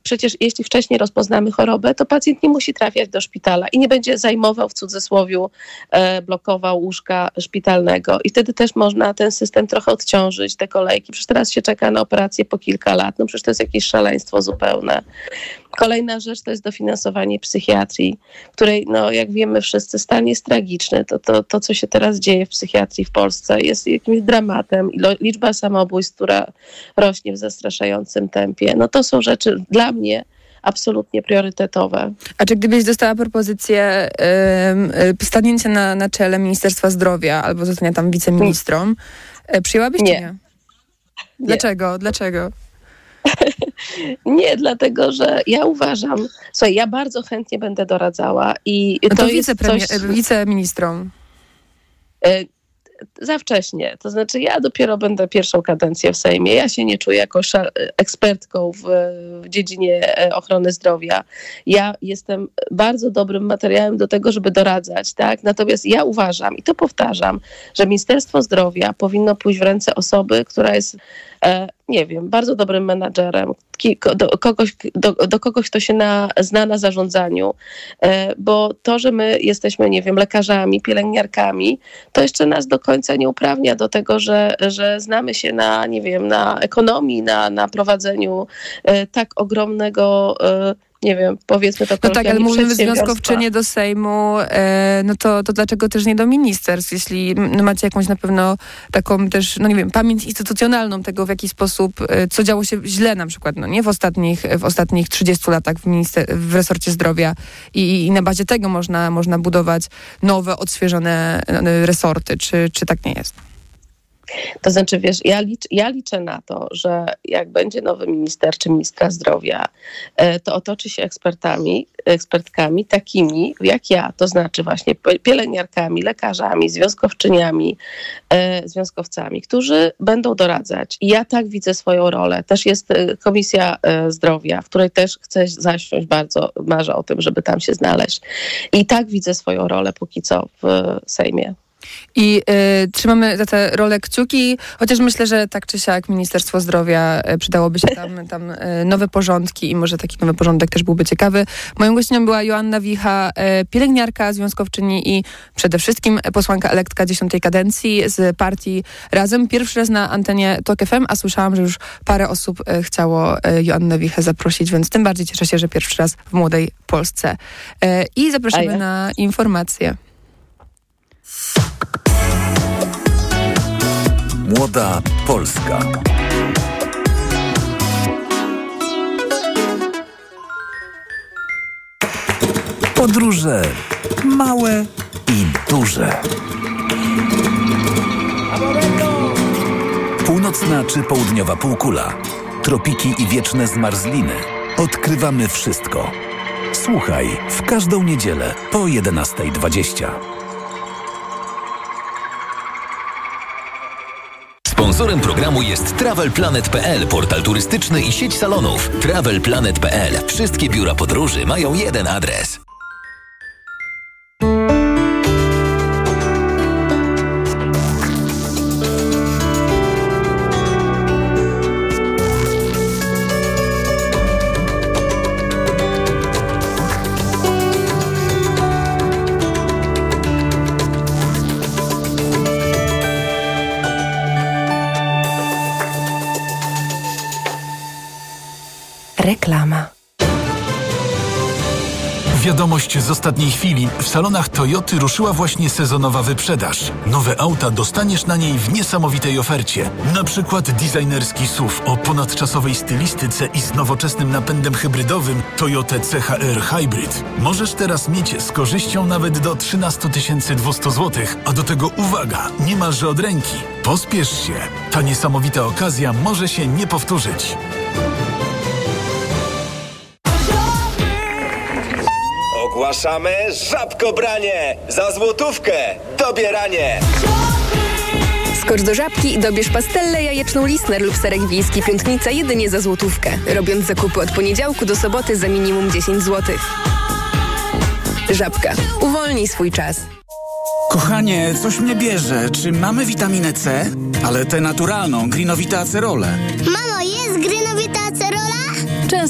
Przecież jeśli wcześniej rozpoznamy chorobę, to pacjent nie musi trafiać do szpitala i nie będzie zajmował w cudzysłowiu, blokował łóżka szpitalnego i wtedy też można ten system trochę odciążyć te kolejki. Przecież teraz się czeka na operację po kilka lat. No przecież to jest jakieś szaleństwo zupełne. Kolejna rzecz to jest dofinansowanie psychiatrii, której, no, jak wiemy wszyscy, stan jest tragiczny. To, to, to, co się teraz dzieje w psychiatrii w Polsce, jest jakimś dramatem. Liczba samobójstw, która rośnie w zastraszającym tempie. No to są rzeczy dla mnie absolutnie priorytetowe. A czy gdybyś dostała propozycję y, stanięcia na, na czele Ministerstwa Zdrowia albo zostania tam wiceministrą, przyjęłabyś nie. czy nie? Dlaczego? Nie. Dlaczego? (laughs) nie, dlatego że ja uważam, słuchaj, ja bardzo chętnie będę doradzała i no to, to jest coś... wiceministrom. Za wcześnie. To znaczy, ja dopiero będę pierwszą kadencję w Sejmie. Ja się nie czuję jako ekspertką w, w, dziedzinie e, ochrony zdrowia. Ja jestem bardzo dobrym materiałem do tego, żeby doradzać, tak? Natomiast ja uważam i to powtarzam, że Ministerstwo Zdrowia powinno pójść w ręce osoby, która jest nie wiem, bardzo dobrym menadżerem, do kogoś, do, do kogoś kto się na, zna na zarządzaniu, e, bo to, że my jesteśmy, nie wiem, lekarzami, pielęgniarkami, to jeszcze nas do końca nie uprawnia do tego, że, że znamy się na, nie wiem, na ekonomii, na, na prowadzeniu e, tak ogromnego nie wiem, powiedzmy to No tak, ale mówimy związkowczynie do Sejmu, e, no to, to dlaczego też nie do ministerstw, jeśli no macie jakąś na pewno taką też, no nie wiem, pamięć instytucjonalną tego, w jaki sposób, e, co działo się źle na przykład, no nie, w ostatnich, w ostatnich 30 latach w, minister, w resorcie zdrowia i, i na bazie tego można, można budować nowe, odświeżone e, resorty, czy, czy tak nie jest? To znaczy, wiesz, ja, licz, ja liczę na to, że jak będzie nowy minister czy ministra zdrowia, e, to otoczy się ekspertami, ekspertkami takimi jak ja, to znaczy właśnie pielęgniarkami, lekarzami, związkowczyniami, e, związkowcami, którzy będą doradzać. I ja tak widzę swoją rolę. Też jest e, Komisja Zdrowia, w której też chcę zasiąść bardzo, marzę o tym, żeby tam się znaleźć. I tak widzę swoją rolę póki co w Sejmie. I y, trzymamy za tę rolę kciuki, chociaż myślę, że tak czy siak Ministerstwo Zdrowia y, przydałoby się tam, tam y, nowe porządki i może taki nowy porządek też byłby ciekawy. Moją gościnią była Joanna Wicha, y, pielęgniarka, związkowczyni i przede wszystkim posłanka elektka dziesiątej kadencji z partii Razem. Pierwszy raz na antenie TOK FM, a słyszałam, że już parę osób y, chciało y, Joannę Wichę zaprosić, więc tym bardziej cieszę się, że pierwszy raz w Młodej Polsce. I zapraszamy na informacje. Młoda Polska. Podróże małe i duże. Północna czy południowa półkula, tropiki i wieczne zmarzliny. Odkrywamy wszystko. Słuchaj w każdą niedzielę po 11.20. Sponsorem programu jest TravelPlanet.pl, portal turystyczny i sieć salonów. TravelPlanet.pl. Wszystkie biura podróży mają jeden adres. Wiadomość z ostatniej chwili. W salonach Toyoty ruszyła właśnie sezonowa wyprzedaż. Nowe auta dostaniesz na niej w niesamowitej ofercie. Na przykład designerski SUV o ponadczasowej stylistyce i z nowoczesnym napędem hybrydowym Toyota CHR Hybrid. Możesz teraz mieć z korzyścią nawet do 13 200 zł, a do tego uwaga, niemalże od ręki. Pospiesz się. Ta niesamowita okazja może się nie powtórzyć. Ogłaszamy żabkobranie! Za złotówkę dobieranie! Skocz do żabki i dobierz pastelle jajeczną Lisner lub serek wiejski piątnica jedynie za złotówkę. Robiąc zakupy od poniedziałku do soboty za minimum 10 zł. Żabka. Uwolnij swój czas. Kochanie, coś mnie bierze. Czy mamy witaminę C? Ale tę naturalną, grinowite acerole. Mamo?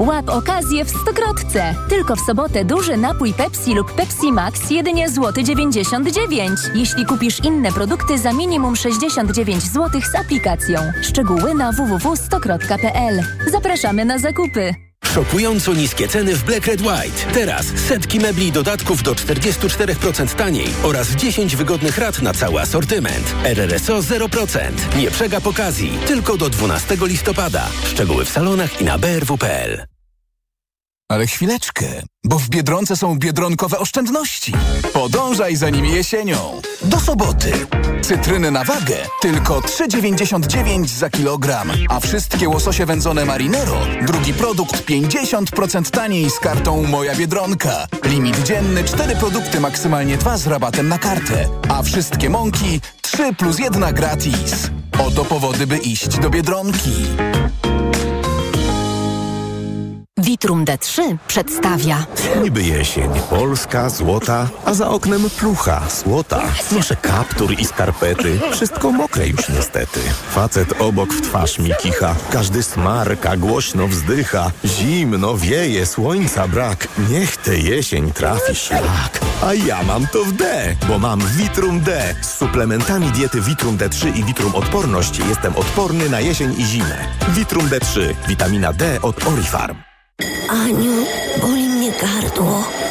Łap okazję w Stokrotce. Tylko w sobotę duży napój Pepsi lub Pepsi Max jedynie złoty 99. Jeśli kupisz inne produkty za minimum 69 zł z aplikacją. Szczegóły na www.stokrotka.pl. Zapraszamy na zakupy. Szokująco niskie ceny w Black Red White. Teraz setki mebli i dodatków do 44% taniej oraz 10 wygodnych rat na cały asortyment. RRSO 0%. Nie przegap okazji. Tylko do 12 listopada. Szczegóły w salonach i na brw.pl. Ale chwileczkę, bo w Biedronce są biedronkowe oszczędności. Podążaj za nimi jesienią. Do soboty. Cytryny na wagę tylko 3,99 za kilogram, a wszystkie łososie wędzone Marinero, drugi produkt 50% taniej z kartą Moja Biedronka. Limit dzienny 4 produkty, maksymalnie 2 z rabatem na kartę, a wszystkie mąki 3 plus 1 gratis. Oto powody, by iść do Biedronki. Vitrum D3 przedstawia Niby jesień, Polska, złota, a za oknem plucha, słota. Noszę kaptur i skarpety, wszystko mokre już niestety. Facet obok w twarz mi kicha, każdy smarka, głośno wzdycha. Zimno wieje, słońca brak, niech tę jesień trafi szlak. A ja mam to w D, bo mam Vitrum D. Z suplementami diety Vitrum D3 i Vitrum Odporność jestem odporny na jesień i zimę. Vitrum D3, witamina D od Orifarm. Aniu, boli mnie gardło.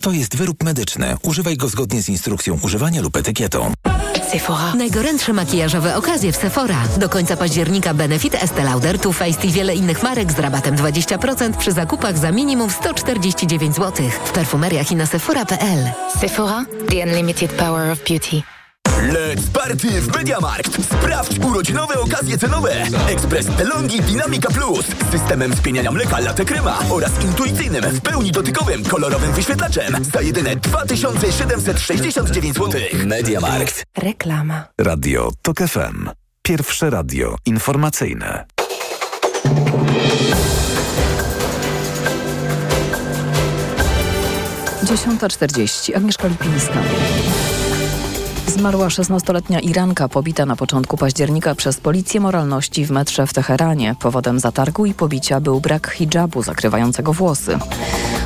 To jest wyrób medyczny. Używaj go zgodnie z instrukcją używania lub etykietą. Sephora. Najgorętsze makijażowe okazje w Sephora. Do końca października Benefit, Estee Lauder, Too Faced i wiele innych marek z rabatem 20% przy zakupach za minimum 149 zł. W perfumeriach i na sephora.pl. Sephora, the unlimited power of beauty. Let's party w Mediamarkt! Sprawdź urodzinowe okazje cenowe! Ekspres Delonghi Dynamica Plus z systemem spieniania mleka latte crema oraz intuicyjnym, w pełni dotykowym, kolorowym wyświetlaczem za jedyne 2769 zł. Mediamarkt. Reklama. Radio TOK FM. Pierwsze radio informacyjne. Dziesiąta czterdzieści. Agnieszka Lipińska. Zmarła 16-letnia Iranka pobita na początku października przez policję moralności w metrze w Teheranie. Powodem zatargu i pobicia był brak hijabu zakrywającego włosy.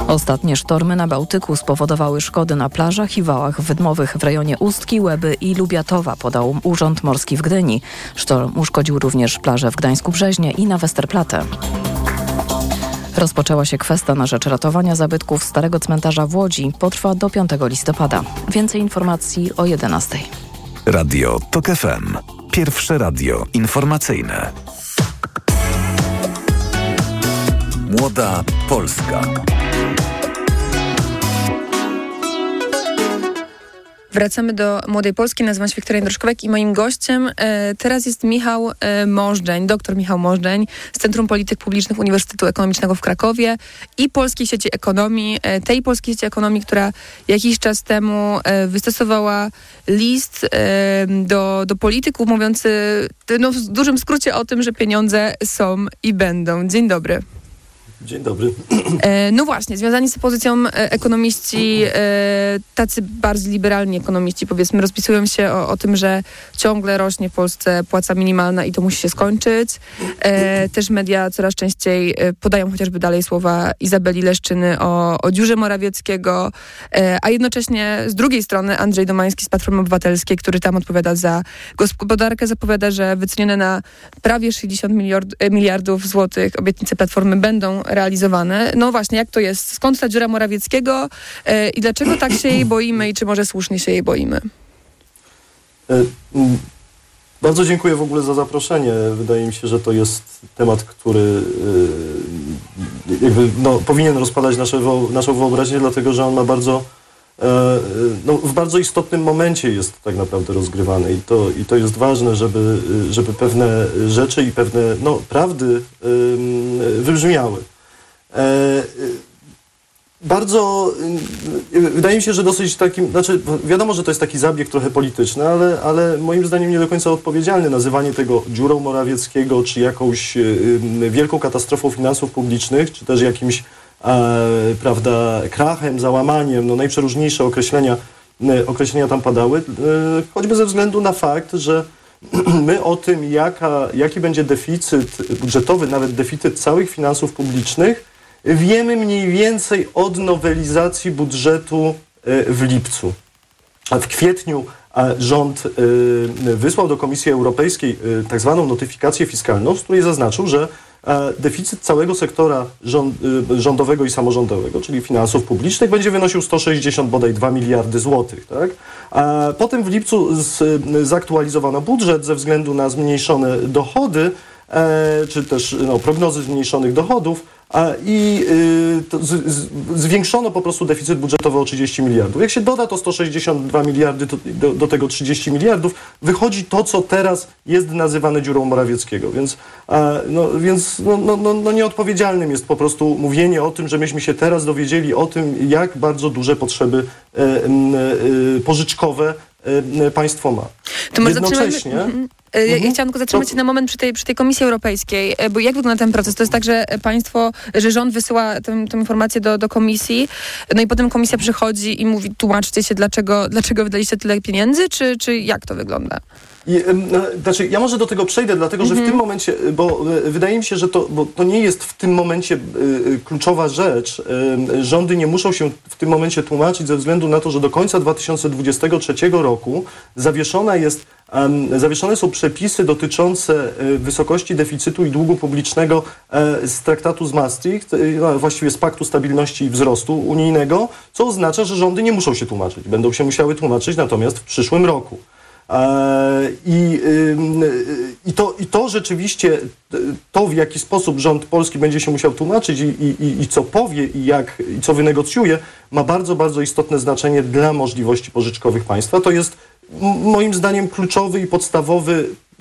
Ostatnie sztormy na Bałtyku spowodowały szkody na plażach i wałach wydmowych w rejonie Ustki, Łeby i Lubiatowa, podał Urząd Morski w Gdyni. Sztorm uszkodził również plaże w Gdańsku-Brzeźnie i na Westerplatte. Rozpoczęła się kwesta na rzecz ratowania zabytków Starego Cmentarza w Łodzi. Potrwa do 5 listopada. Więcej informacji o 11. Radio TOK FM. Pierwsze radio informacyjne. Młoda Polska. Wracamy do Młodej Polski. Nazywam się Wiktoria Jędroszkowek i moim gościem e, teraz jest Michał e, Możdżeń, doktor Michał Możdżeń z Centrum Polityk Publicznych Uniwersytetu Ekonomicznego w Krakowie i Polskiej Sieci Ekonomii, e, tej Polskiej Sieci Ekonomii, która jakiś czas temu wystosowała list do, do polityków mówiący no, w dużym skrócie o tym, że pieniądze są i będą. Dzień dobry. Dzień dobry. E, no właśnie, związani z opozycją e, ekonomiści, e, tacy bardzo liberalni ekonomiści, powiedzmy, rozpisują się o, o, tym, że ciągle rośnie w Polsce płaca minimalna i to musi się skończyć. Też media coraz częściej podają chociażby dalej słowa Izabeli Leszczyny o, o dziurze Morawieckiego, a jednocześnie z drugiej strony Andrzej Domański z Platformy Obywatelskiej, który tam odpowiada za gospodarkę, zapowiada, że wycenione na prawie 60 miliard, miliardów złotych obietnice Platformy będą realizowane. No właśnie, jak to jest? Skąd ta dziura Morawieckiego e, i dlaczego tak się jej boimy i czy może słusznie się jej boimy? E, bardzo dziękuję w ogóle za zaproszenie. Wydaje mi się, że to jest temat, który e, jakby, no, powinien rozpadać nasze, naszą wyobraźnię, dlatego że on ma bardzo no, w bardzo istotnym momencie jest tak naprawdę rozgrywany i to, i to jest ważne, żeby, żeby pewne rzeczy i pewne no, prawdy wybrzmiały. E, bardzo, e, wydaje mi się, że dosyć takim, znaczy wiadomo, że to jest taki zabieg trochę polityczny, ale, ale moim zdaniem nie do końca odpowiedzialny. Nazywanie tego dziurą Morawieckiego, czy jakąś wielką katastrofą finansów publicznych, czy też jakimś, e, prawda, krachem, załamaniem, no najprzeróżniejsze określenia, określenia tam padały, choćby ze względu na fakt, że (clears throat) my o tym, jaka, jaki będzie deficyt budżetowy, nawet deficyt całych finansów publicznych, wiemy mniej więcej od nowelizacji budżetu e, w lipcu. A w kwietniu rząd e, wysłał do Komisji Europejskiej e, tak zwaną notyfikację fiskalną, z której zaznaczył, że deficyt całego sektora rządowego i samorządowego, czyli finansów publicznych, będzie wynosił 160 bodaj 2 miliardy złotych. Tak? Potem w lipcu zaktualizowano budżet ze względu na zmniejszone dochody, czy też no, prognozy zmniejszonych dochodów i y, zwiększono po prostu deficyt budżetowy o 30 miliardów. Jak się doda to 162 miliardy do, do, tego 30 miliardów, wychodzi to, co teraz jest nazywane dziurą Morawieckiego. Więc, no, więc no, no, no, no nieodpowiedzialnym jest po prostu mówienie o tym, że myśmy się teraz dowiedzieli o tym, jak bardzo duże potrzeby e, e, pożyczkowe państwo ma. To może Jednocześnie... Mhm. Mhm. Ja chciałam tylko zatrzymać się na moment przy tej, przy tej Komisji Europejskiej, bo jak wygląda ten proces? To jest tak, że państwo, że rząd wysyła tę, tę informację do, do komisji, no i potem komisja przychodzi i mówi, tłumaczcie się, dlaczego, dlaczego wydaliście tyle pieniędzy, czy, czy jak to wygląda? I, no, znaczy, ja może do tego przejdę, dlatego że w mhm. tym momencie, bo wydaje mi się, że to, bo to nie jest w tym momencie y, kluczowa rzecz. Rządy nie muszą się w tym momencie tłumaczyć ze względu na to, że do końca 2023 roku zawieszona jest Zawieszone są przepisy dotyczące e, wysokości deficytu i długu publicznego e, z traktatu z Maastricht, e, no, właściwie z Paktu Stabilności i Wzrostu Unijnego, co oznacza, że rządy nie muszą się tłumaczyć. Będą się musiały tłumaczyć natomiast w przyszłym roku. I, i, to, I to rzeczywiście, to w jaki sposób rząd polski będzie się musiał tłumaczyć i, i, i co powie i, jak, i co wynegocjuje, ma bardzo, bardzo istotne znaczenie dla możliwości pożyczkowych państwa. To jest moim zdaniem kluczowy i podstawowy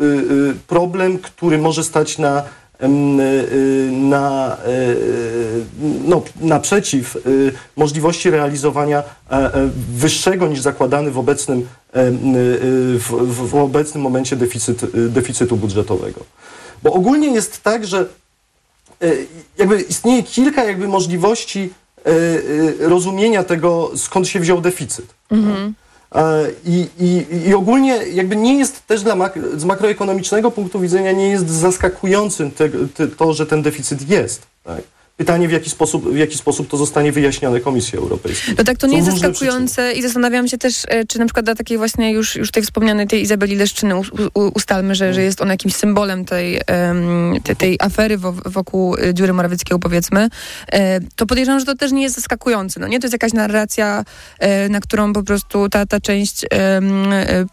y, y, problem, który może stać na, y, na, no, naprzeciw możliwości realizowania e, e, wyższego niż zakładany w obecnym, w, w obecnym momencie deficyt, deficytu budżetowego. Bo ogólnie jest tak, że jakby istnieje kilka jakby możliwości rozumienia tego, skąd się wziął deficyt. Mhm. I, i, I ogólnie jakby nie jest też dla z makroekonomicznego punktu widzenia nie jest zaskakującym te, te, to, że ten deficyt jest. Tak? Pytanie, w jaki, sposób, w jaki sposób to zostanie wyjaśnione Komisji Europejskiej. No tak, to nie jest zaskakujące przyczyny. i zastanawiam się też, e, czy na przykład dla takiej właśnie już, już tej wspomnianej tej Izabeli Leszczyny ustalmy, że, że jest on jakimś symbolem tej, tej, tej afery wokół e, dziury Morawieckiego powiedzmy, e, to podejrzewam, że to też nie jest zaskakujące. No nie, to jest jakaś narracja, na którą po prostu ta, ta część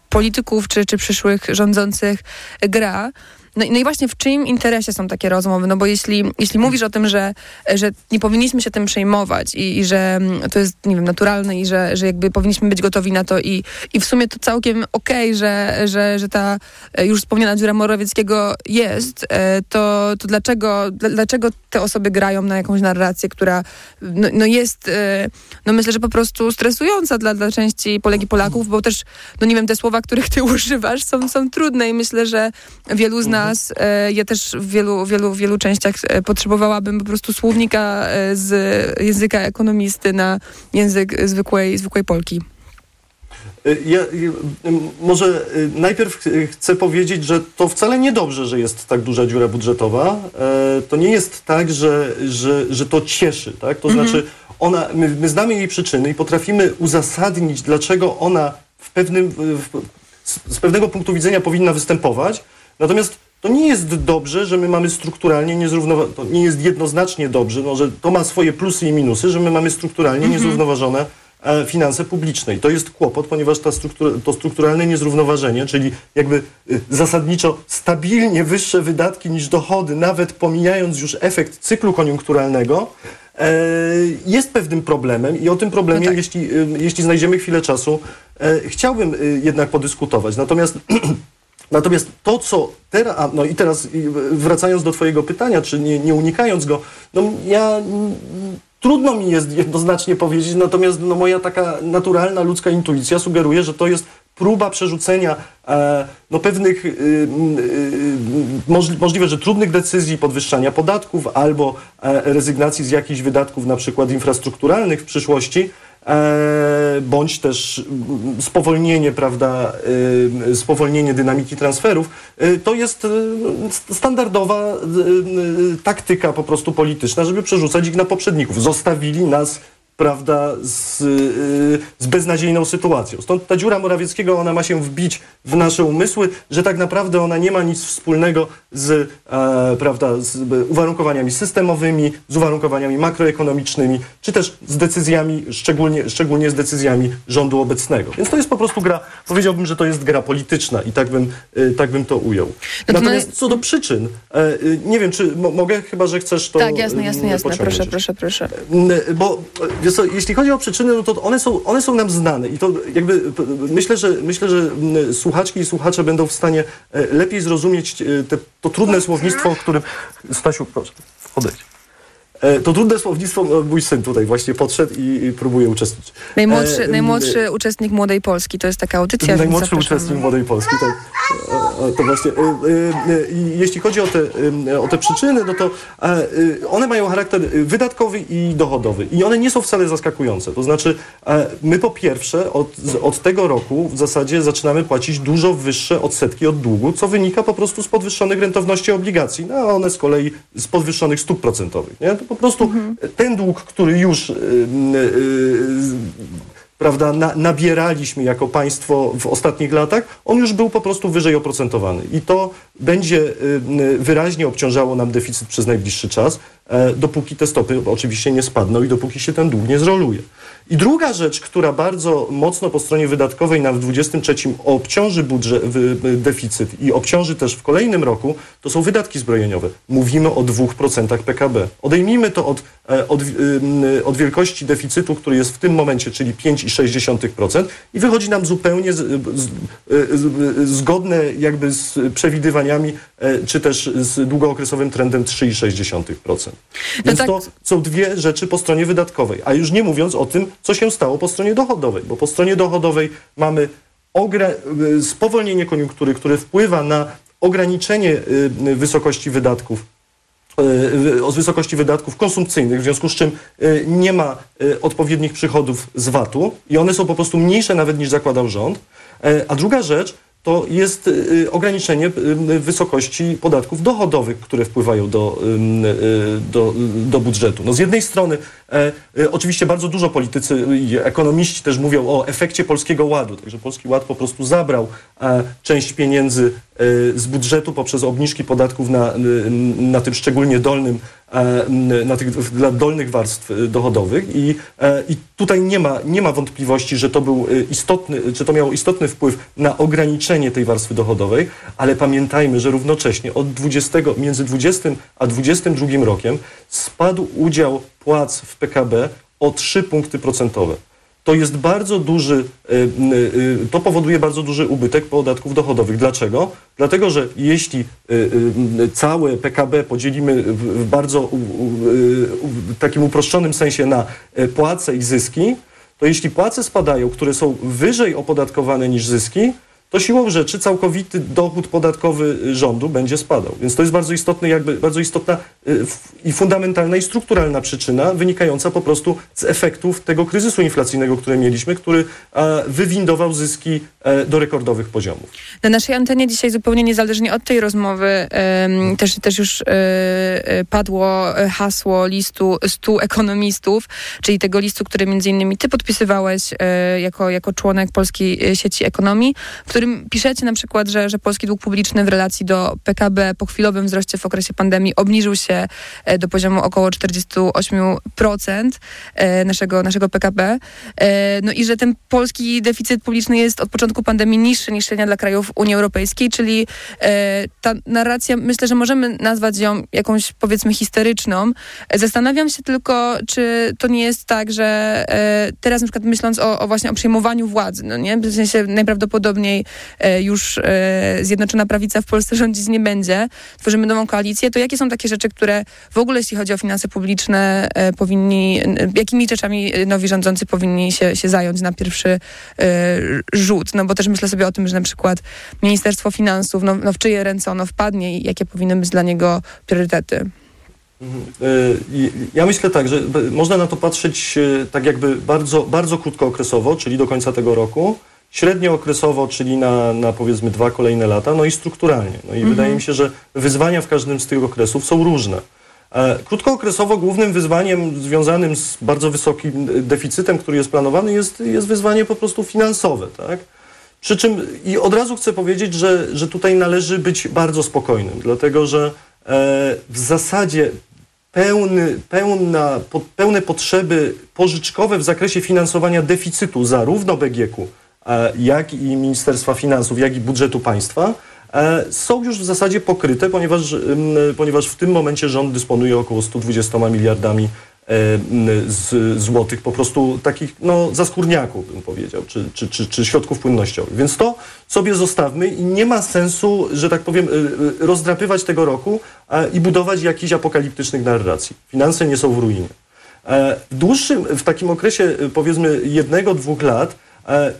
polityków czy, czy przyszłych rządzących gra. No, no i właśnie w czyim interesie są takie rozmowy? No bo jeśli, jeśli mówisz o tym, że, że nie powinniśmy się tym przejmować i, i że mm, to jest, nie wiem, naturalne i że, że jakby powinniśmy być gotowi na to i, i w sumie to całkiem okej, że, że, że ta e, już wspomniana dziura Morawieckiego jest, e, to, to dlaczego, dl- dlaczego te osoby grają na jakąś narrację, która no, no jest, e, no myślę, że po prostu stresująca dla, dla części Polek i Polaków, bo też, no nie wiem, te słowa, których ty (laughs) używasz są, są trudne i myślę, że wielu z nas, e, ja też w wielu, wielu, wielu częściach e, potrzebowałabym po prostu słownika e, z języka ekonomisty na język zwykłej, zwykłej Polki. Ja, może najpierw ch- chcę powiedzieć, że to wcale niedobrze, że jest tak duża dziura budżetowa. To nie jest tak, że, że, że to cieszy. Tak? To Mhm. znaczy, ona, my, my znamy jej przyczyny i potrafimy uzasadnić, dlaczego ona w pewnym, w, z, z pewnego punktu widzenia powinna występować. Natomiast to nie jest dobrze, że my mamy strukturalnie niezrównoważone, to nie jest jednoznacznie dobrze, no, że to ma swoje plusy i minusy, że my mamy strukturalnie Mhm. niezrównoważone e, finanse publiczne. I to jest kłopot, ponieważ ta struktura, to strukturalne niezrównoważenie, czyli jakby y, zasadniczo stabilnie wyższe wydatki niż dochody, nawet pomijając już efekt cyklu koniunkturalnego, e, jest pewnym problemem i o tym problemie, jeśli, y, jeśli znajdziemy chwilę czasu, e, chciałbym y, jednak podyskutować. Natomiast (clears throat) Natomiast to, co teraz, no i teraz wracając do Twojego pytania, czy nie, nie unikając go, no ja trudno mi jest jednoznacznie powiedzieć, natomiast no, moja taka naturalna ludzka intuicja sugeruje, że to jest próba przerzucenia e, no, pewnych y, y, y, możli, możliwe, że trudnych decyzji, podwyższania podatków albo e, rezygnacji z jakichś wydatków, na przykład infrastrukturalnych w przyszłości, bądź też mm, spowolnienie, prawda, y, spowolnienie dynamiki transferów, y, to jest y, st- standardowa taktyka po prostu polityczna, żeby przerzucać ich na poprzedników. Zostawili nas prawda, z, y, z beznadziejną sytuacją. Stąd ta dziura Morawieckiego, ona ma się wbić w nasze umysły, że tak naprawdę ona nie ma nic wspólnego z, e, prawda, z uwarunkowaniami systemowymi, z uwarunkowaniami makroekonomicznymi, czy też z decyzjami, szczególnie, szczególnie z decyzjami rządu obecnego. Więc to jest po prostu gra, powiedziałbym, że to jest gra polityczna i tak bym, y, tak bym to ujął. To Natomiast co do przyczyn, e, y, nie wiem, czy mo- mogę, chyba że chcesz to tak, jasne, jasne, jasne. pociągnąć. Proszę, proszę, proszę. Bo wiesz co, jeśli chodzi o przyczyny, no to one są, one są nam znane i to jakby myślę, że myślę, że mm, słuchaczki i słuchacze będą w stanie e, lepiej zrozumieć e, te, to trudne słownictwo, o którym Stasiu, proszę, odejdź. E, To trudne słownictwo, e, mój syn tutaj właśnie podszedł i, i próbuje uczestniczyć. Najmłodszy, E, najmłodszy uczestnik Młodej Polski, to jest taka audycja. Najmłodszy uczestnik Młodej Polski, tak. E, e, To właśnie. e, e, e, Jeśli chodzi o te, e, o te przyczyny, no to e, e, one mają charakter e, wydatkowy i dochodowy. I one nie są wcale zaskakujące. To znaczy, e, my po pierwsze od, od tego roku w zasadzie zaczynamy płacić dużo wyższe odsetki od długu, co wynika po prostu z podwyższonych rentowności obligacji, no, a one z kolei z podwyższonych stóp procentowych. Nie? Po prostu ten dług, który już e, e, prawda, na, nabieraliśmy jako państwo w ostatnich latach, on już był po prostu wyżej oprocentowany. I to będzie y, y, wyraźnie obciążało nam deficyt przez najbliższy czas, e, dopóki te stopy oczywiście nie spadną i dopóki się ten dług nie zroluje. I druga rzecz, która bardzo mocno po stronie wydatkowej nam w 2023 obciąży budżet, deficyt i obciąży też w kolejnym roku, to są wydatki zbrojeniowe. Mówimy o 2% PKB. Odejmijmy to od, e, od, y, od wielkości deficytu, który jest w tym momencie, czyli 5,6% i wychodzi nam zupełnie z, z, z, zgodne jakby z przewidywaniami, e, czy też z długookresowym trendem 3,6%. Więc tak. to są dwie rzeczy po stronie wydatkowej, a już nie mówiąc o tym, co się stało po stronie dochodowej, bo po stronie dochodowej mamy y, spowolnienie koniunktury, które wpływa na ograniczenie y, wysokości wydatków o wysokości wydatków konsumpcyjnych, w związku z czym nie ma odpowiednich przychodów z VAT-u i one są po prostu mniejsze nawet niż zakładał rząd. E, A druga rzecz to jest y, ograniczenie y, wysokości podatków dochodowych, które wpływają do, y, do, do budżetu. No z jednej strony oczywiście bardzo dużo politycy i ekonomiści też mówią o efekcie Polskiego Ładu, także Polski Ład po prostu zabrał e, część pieniędzy e, z budżetu poprzez obniżki podatków na, na tym szczególnie dolnym, e, na tych dla dolnych warstw e, dochodowych i, e, i tutaj nie ma, nie ma wątpliwości, że to był e, istotny, że to miało istotny wpływ na ograniczenie tej warstwy dochodowej, ale pamiętajmy, że równocześnie od 20, między 20 a 22 rokiem spadł udział płac w PKB o 3 punkty procentowe. To jest bardzo duży, y, y, to powoduje bardzo duży ubytek podatków dochodowych. Dlaczego? Dlatego, że jeśli y, y, całe PKB podzielimy w, w bardzo u, takim uproszczonym sensie na y, płace i zyski, to jeśli płace spadają, które są wyżej opodatkowane niż zyski, to siłą rzeczy całkowity dochód podatkowy rządu będzie spadał. Więc to jest bardzo istotny, jakby bardzo istotna y, i fundamentalna i strukturalna przyczyna wynikająca po prostu z efektów tego kryzysu inflacyjnego, który mieliśmy, który wywindował zyski e, do rekordowych poziomów. Na naszej antenie dzisiaj zupełnie niezależnie od tej rozmowy em, też, też już e, e, padło hasło listu 100 ekonomistów, czyli tego listu, który między innymi ty podpisywałeś jako, jako członek Polskiej Sieci Ekonomii, którym piszecie na przykład, że, że polski dług publiczny w relacji do PKB po chwilowym wzroście w okresie pandemii obniżył się e, do poziomu około 48% e, naszego, naszego PKB. E, No i że ten polski deficyt publiczny jest od początku pandemii niższy niż średnia dla krajów Unii Europejskiej, czyli ta narracja, myślę, że możemy nazwać ją jakąś powiedzmy historyczną. Zastanawiam się tylko, czy to nie jest tak, że teraz na przykład myśląc o, o właśnie o przejmowaniu władzy, no nie? W sensie najprawdopodobniej już e, Zjednoczona Prawica w Polsce rządzić nie będzie, tworzymy nową koalicję, to jakie są takie rzeczy, które w ogóle jeśli chodzi o finanse publiczne e, powinni, e, jakimi rzeczami e, nowi rządzący powinni się, się zająć na pierwszy e, rzut? No bo też myślę sobie o tym, że na przykład Ministerstwo Finansów, no, no w czyje ręce ono wpadnie i jakie powinny być dla niego priorytety? I- Ja myślę tak, że można na to patrzeć tak jakby bardzo, bardzo krótkookresowo, czyli do końca tego roku, średniookresowo, czyli na, na powiedzmy dwa kolejne lata, no i strukturalnie. No i Mhm. wydaje mi się, że wyzwania w każdym z tych okresów są różne. E, Krótkookresowo głównym wyzwaniem związanym z bardzo wysokim deficytem, który jest planowany, jest, jest wyzwanie po prostu finansowe. Tak? Przy czym i od razu chcę powiedzieć, że, że tutaj należy być bardzo spokojnym, dlatego że e, w zasadzie pełny, pełna, po, pełne potrzeby pożyczkowe w zakresie finansowania deficytu zarówno BGK-u, jak i Ministerstwa Finansów, jak i budżetu państwa e, są już w zasadzie pokryte, ponieważ, ponieważ w tym momencie rząd dysponuje około 120 miliardami e, złotych, po prostu takich no, zaskórniaków, bym powiedział, czy, czy, czy, czy środków płynnościowych. Więc to sobie zostawmy i nie ma sensu, że tak powiem, y, y, rozdrapywać tego roku e, i budować jakichś apokaliptycznych narracji. Finanse nie są w ruinie. E, W dłuższym, w takim okresie y, powiedzmy jednego, dwóch lat e,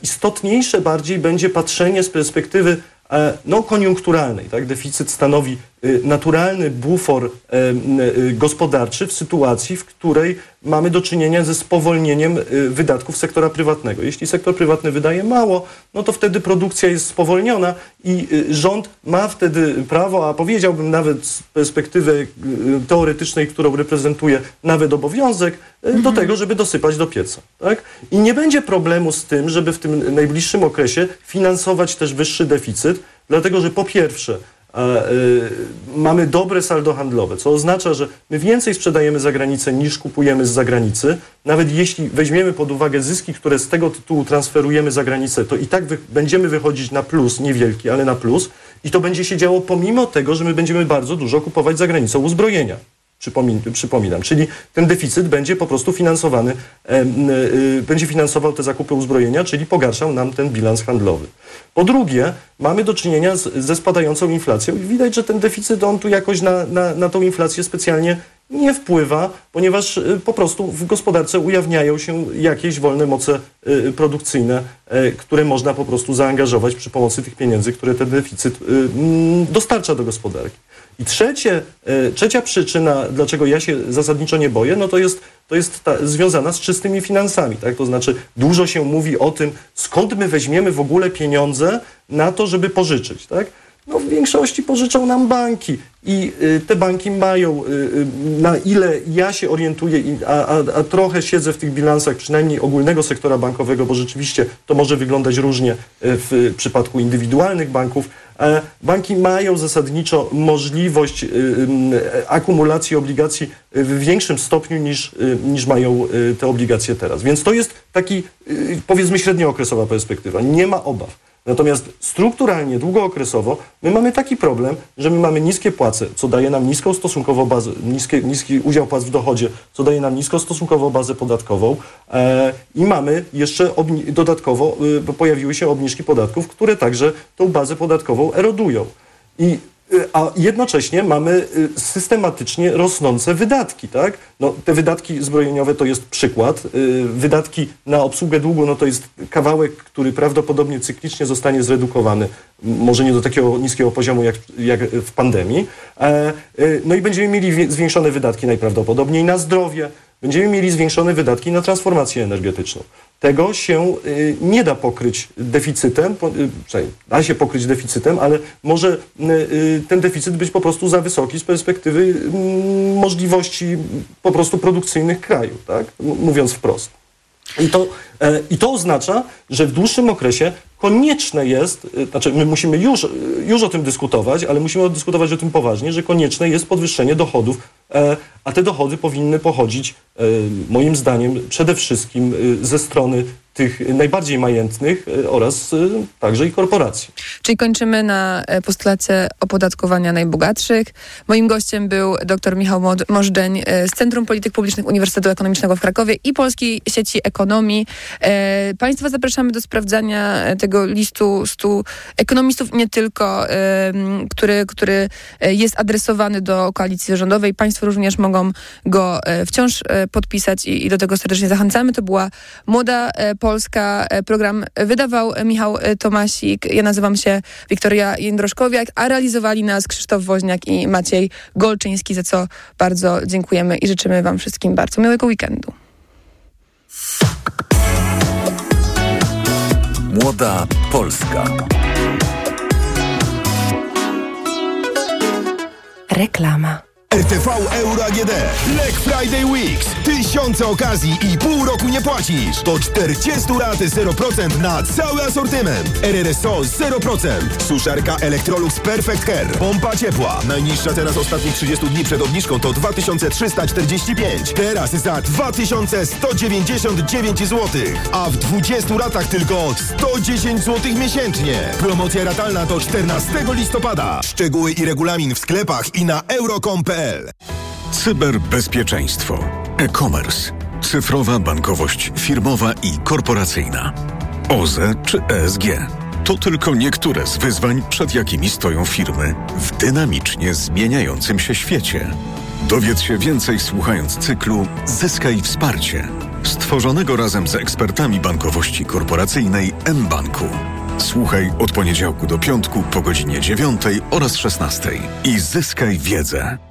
istotniejsze bardziej będzie patrzenie z perspektywy e, no, koniunkturalnej. Tak? Deficyt stanowi naturalny bufor y, gospodarczy w sytuacji, w której mamy do czynienia ze spowolnieniem y, wydatków sektora prywatnego. Jeśli sektor prywatny wydaje mało, no to wtedy produkcja jest spowolniona i y, rząd ma wtedy prawo, a powiedziałbym nawet z perspektywy y, teoretycznej, którą reprezentuje, nawet obowiązek y, do tego, żeby dosypać do pieca. Tak? I nie będzie problemu z tym, żeby w tym najbliższym okresie finansować też wyższy deficyt, dlatego że po pierwsze y, mamy dobre saldo handlowe, co oznacza, że my więcej sprzedajemy za granicę niż kupujemy z zagranicy. Nawet jeśli weźmiemy pod uwagę zyski, które z tego tytułu transferujemy za granicę, to i tak wy, będziemy wychodzić na plus, niewielki, ale na plus. I to będzie się działo pomimo tego, że my będziemy bardzo dużo kupować za granicą uzbrojenia. Przypomin, przypominam, czyli ten deficyt będzie po prostu finansowany, em, y, będzie finansował te zakupy uzbrojenia, czyli pogarszał nam ten bilans handlowy. Po drugie, mamy do czynienia z, ze spadającą inflacją i widać, że ten deficyt on tu jakoś na, na, na tą inflację specjalnie nie wpływa, ponieważ y, po prostu w gospodarce ujawniają się jakieś wolne moce y, produkcyjne, y, które można po prostu zaangażować przy pomocy tych pieniędzy, które ten deficyt y, dostarcza do gospodarki. I trzecie, e, trzecia przyczyna, dlaczego ja się zasadniczo nie boję, no to jest, to jest ta, związana z czystymi finansami. Tak? To znaczy dużo się mówi o tym, skąd my weźmiemy w ogóle pieniądze na to, żeby pożyczyć. Tak? No w większości pożyczą nam banki i y, te banki mają, y, y, na ile ja się orientuję, a, a, a trochę siedzę w tych bilansach, przynajmniej ogólnego sektora bankowego, bo rzeczywiście to może wyglądać różnie w przypadku indywidualnych banków, banki mają zasadniczo możliwość akumulacji obligacji w większym stopniu niż, niż mają te obligacje teraz. Więc to jest taki, powiedzmy, średniookresowa perspektywa. Nie ma obaw. Natomiast strukturalnie, długookresowo, my mamy taki problem, że my mamy niskie płace, co daje nam niską stosunkowo bazę, niskie, niski udział płac w dochodzie, co daje nam niską stosunkowo bazę podatkową e, i mamy jeszcze dodatkowo y, pojawiły się obniżki podatków, które także tą bazę podatkową erodują. I a jednocześnie mamy y, systematycznie rosnące wydatki, tak? No, te wydatki zbrojeniowe to jest przykład. Y, Wydatki na obsługę długu, no to jest kawałek, który prawdopodobnie cyklicznie zostanie zredukowany. Może nie do takiego niskiego poziomu jak, jak w pandemii. E, y, No i będziemy mieli zwiększone wydatki najprawdopodobniej na zdrowie, będziemy mieli zwiększone wydatki na transformację energetyczną. Tego się y, nie da pokryć deficytem, przynajmniej da się pokryć deficytem, ale może y, y, ten deficyt być po prostu za wysoki z perspektywy mm, możliwości po prostu produkcyjnych kraju, tak? Mówiąc wprost. I to, e, I to oznacza, że w dłuższym okresie konieczne jest, znaczy my musimy już, już o tym dyskutować, ale musimy dyskutować o tym poważnie, że konieczne jest podwyższenie dochodów, a te dochody powinny pochodzić e, moim zdaniem przede wszystkim e, ze strony tych najbardziej majętnych e, oraz e, także i korporacji. Czyli kończymy na e, postulacie opodatkowania najbogatszych. Moim gościem był dr Michał Możdżeń e, z Centrum Polityk Publicznych Uniwersytetu Ekonomicznego w Krakowie i Polskiej Sieci Ekonomii. E, Państwa zapraszamy do sprawdzania e, tego listu 100 ekonomistów, nie tylko, e, który, który e, jest adresowany do koalicji rządowej. Państwo również mogą go e, wciąż e, podpisać i, i do tego serdecznie zachęcamy. To była Młoda e, Polska. Program wydawał Michał Tomasik. Ja nazywam się Wiktoria Jędroszkowiak, a realizowali nas Krzysztof Woźniak i Maciej Golczyński, za co bardzo dziękujemy i życzymy Wam wszystkim bardzo miłego weekendu. Młoda Polska. Reklama. RTV Euro AGD. Black Friday Weeks. Tysiące okazji i pół roku nie płacisz. To 40 raty 0% na cały asortyment. RRSO 0%. Suszarka Electrolux Perfect Care. Pompa ciepła. Najniższa teraz ostatnich 30 dni przed obniżką to 2345. Teraz za 2199 zł. A w 20 ratach tylko 110 zł miesięcznie. Promocja ratalna do 14 listopada. Szczegóły i regulamin w sklepach i na euro.com.pl Cyberbezpieczeństwo, e-commerce, cyfrowa bankowość firmowa i korporacyjna, OZE czy ESG. To tylko niektóre z wyzwań, przed jakimi stoją firmy w dynamicznie zmieniającym się świecie. Dowiedz się więcej słuchając cyklu Zyskaj wsparcie, stworzonego razem z ekspertami bankowości korporacyjnej mBanku. Słuchaj od poniedziałku do piątku po godzinie 9 oraz 16 i zyskaj wiedzę.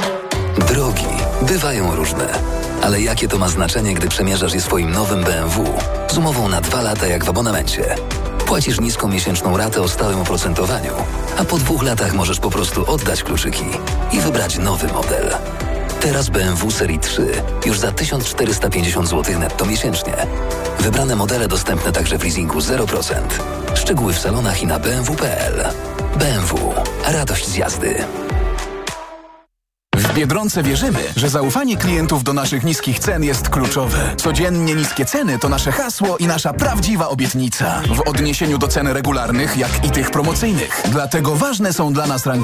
Drogi bywają różne. Ale jakie to ma znaczenie, gdy przemierzasz je swoim nowym BMW? Z umową na dwa lata jak w abonamencie. Płacisz niską miesięczną ratę o stałym oprocentowaniu, a po dwóch latach możesz po prostu oddać kluczyki i wybrać nowy model. Teraz BMW Serii 3 już za 1450 zł netto miesięcznie. Wybrane modele dostępne także w leasingu 0%. Szczegóły w salonach i na bmw.pl. BMW. Radość z jazdy. Biedronce wierzymy, że zaufanie klientów do naszych niskich cen jest kluczowe. Codziennie niskie ceny to nasze hasło i nasza prawdziwa obietnica. W odniesieniu do cen regularnych, jak i tych promocyjnych. Dlatego ważne są dla nas rankingi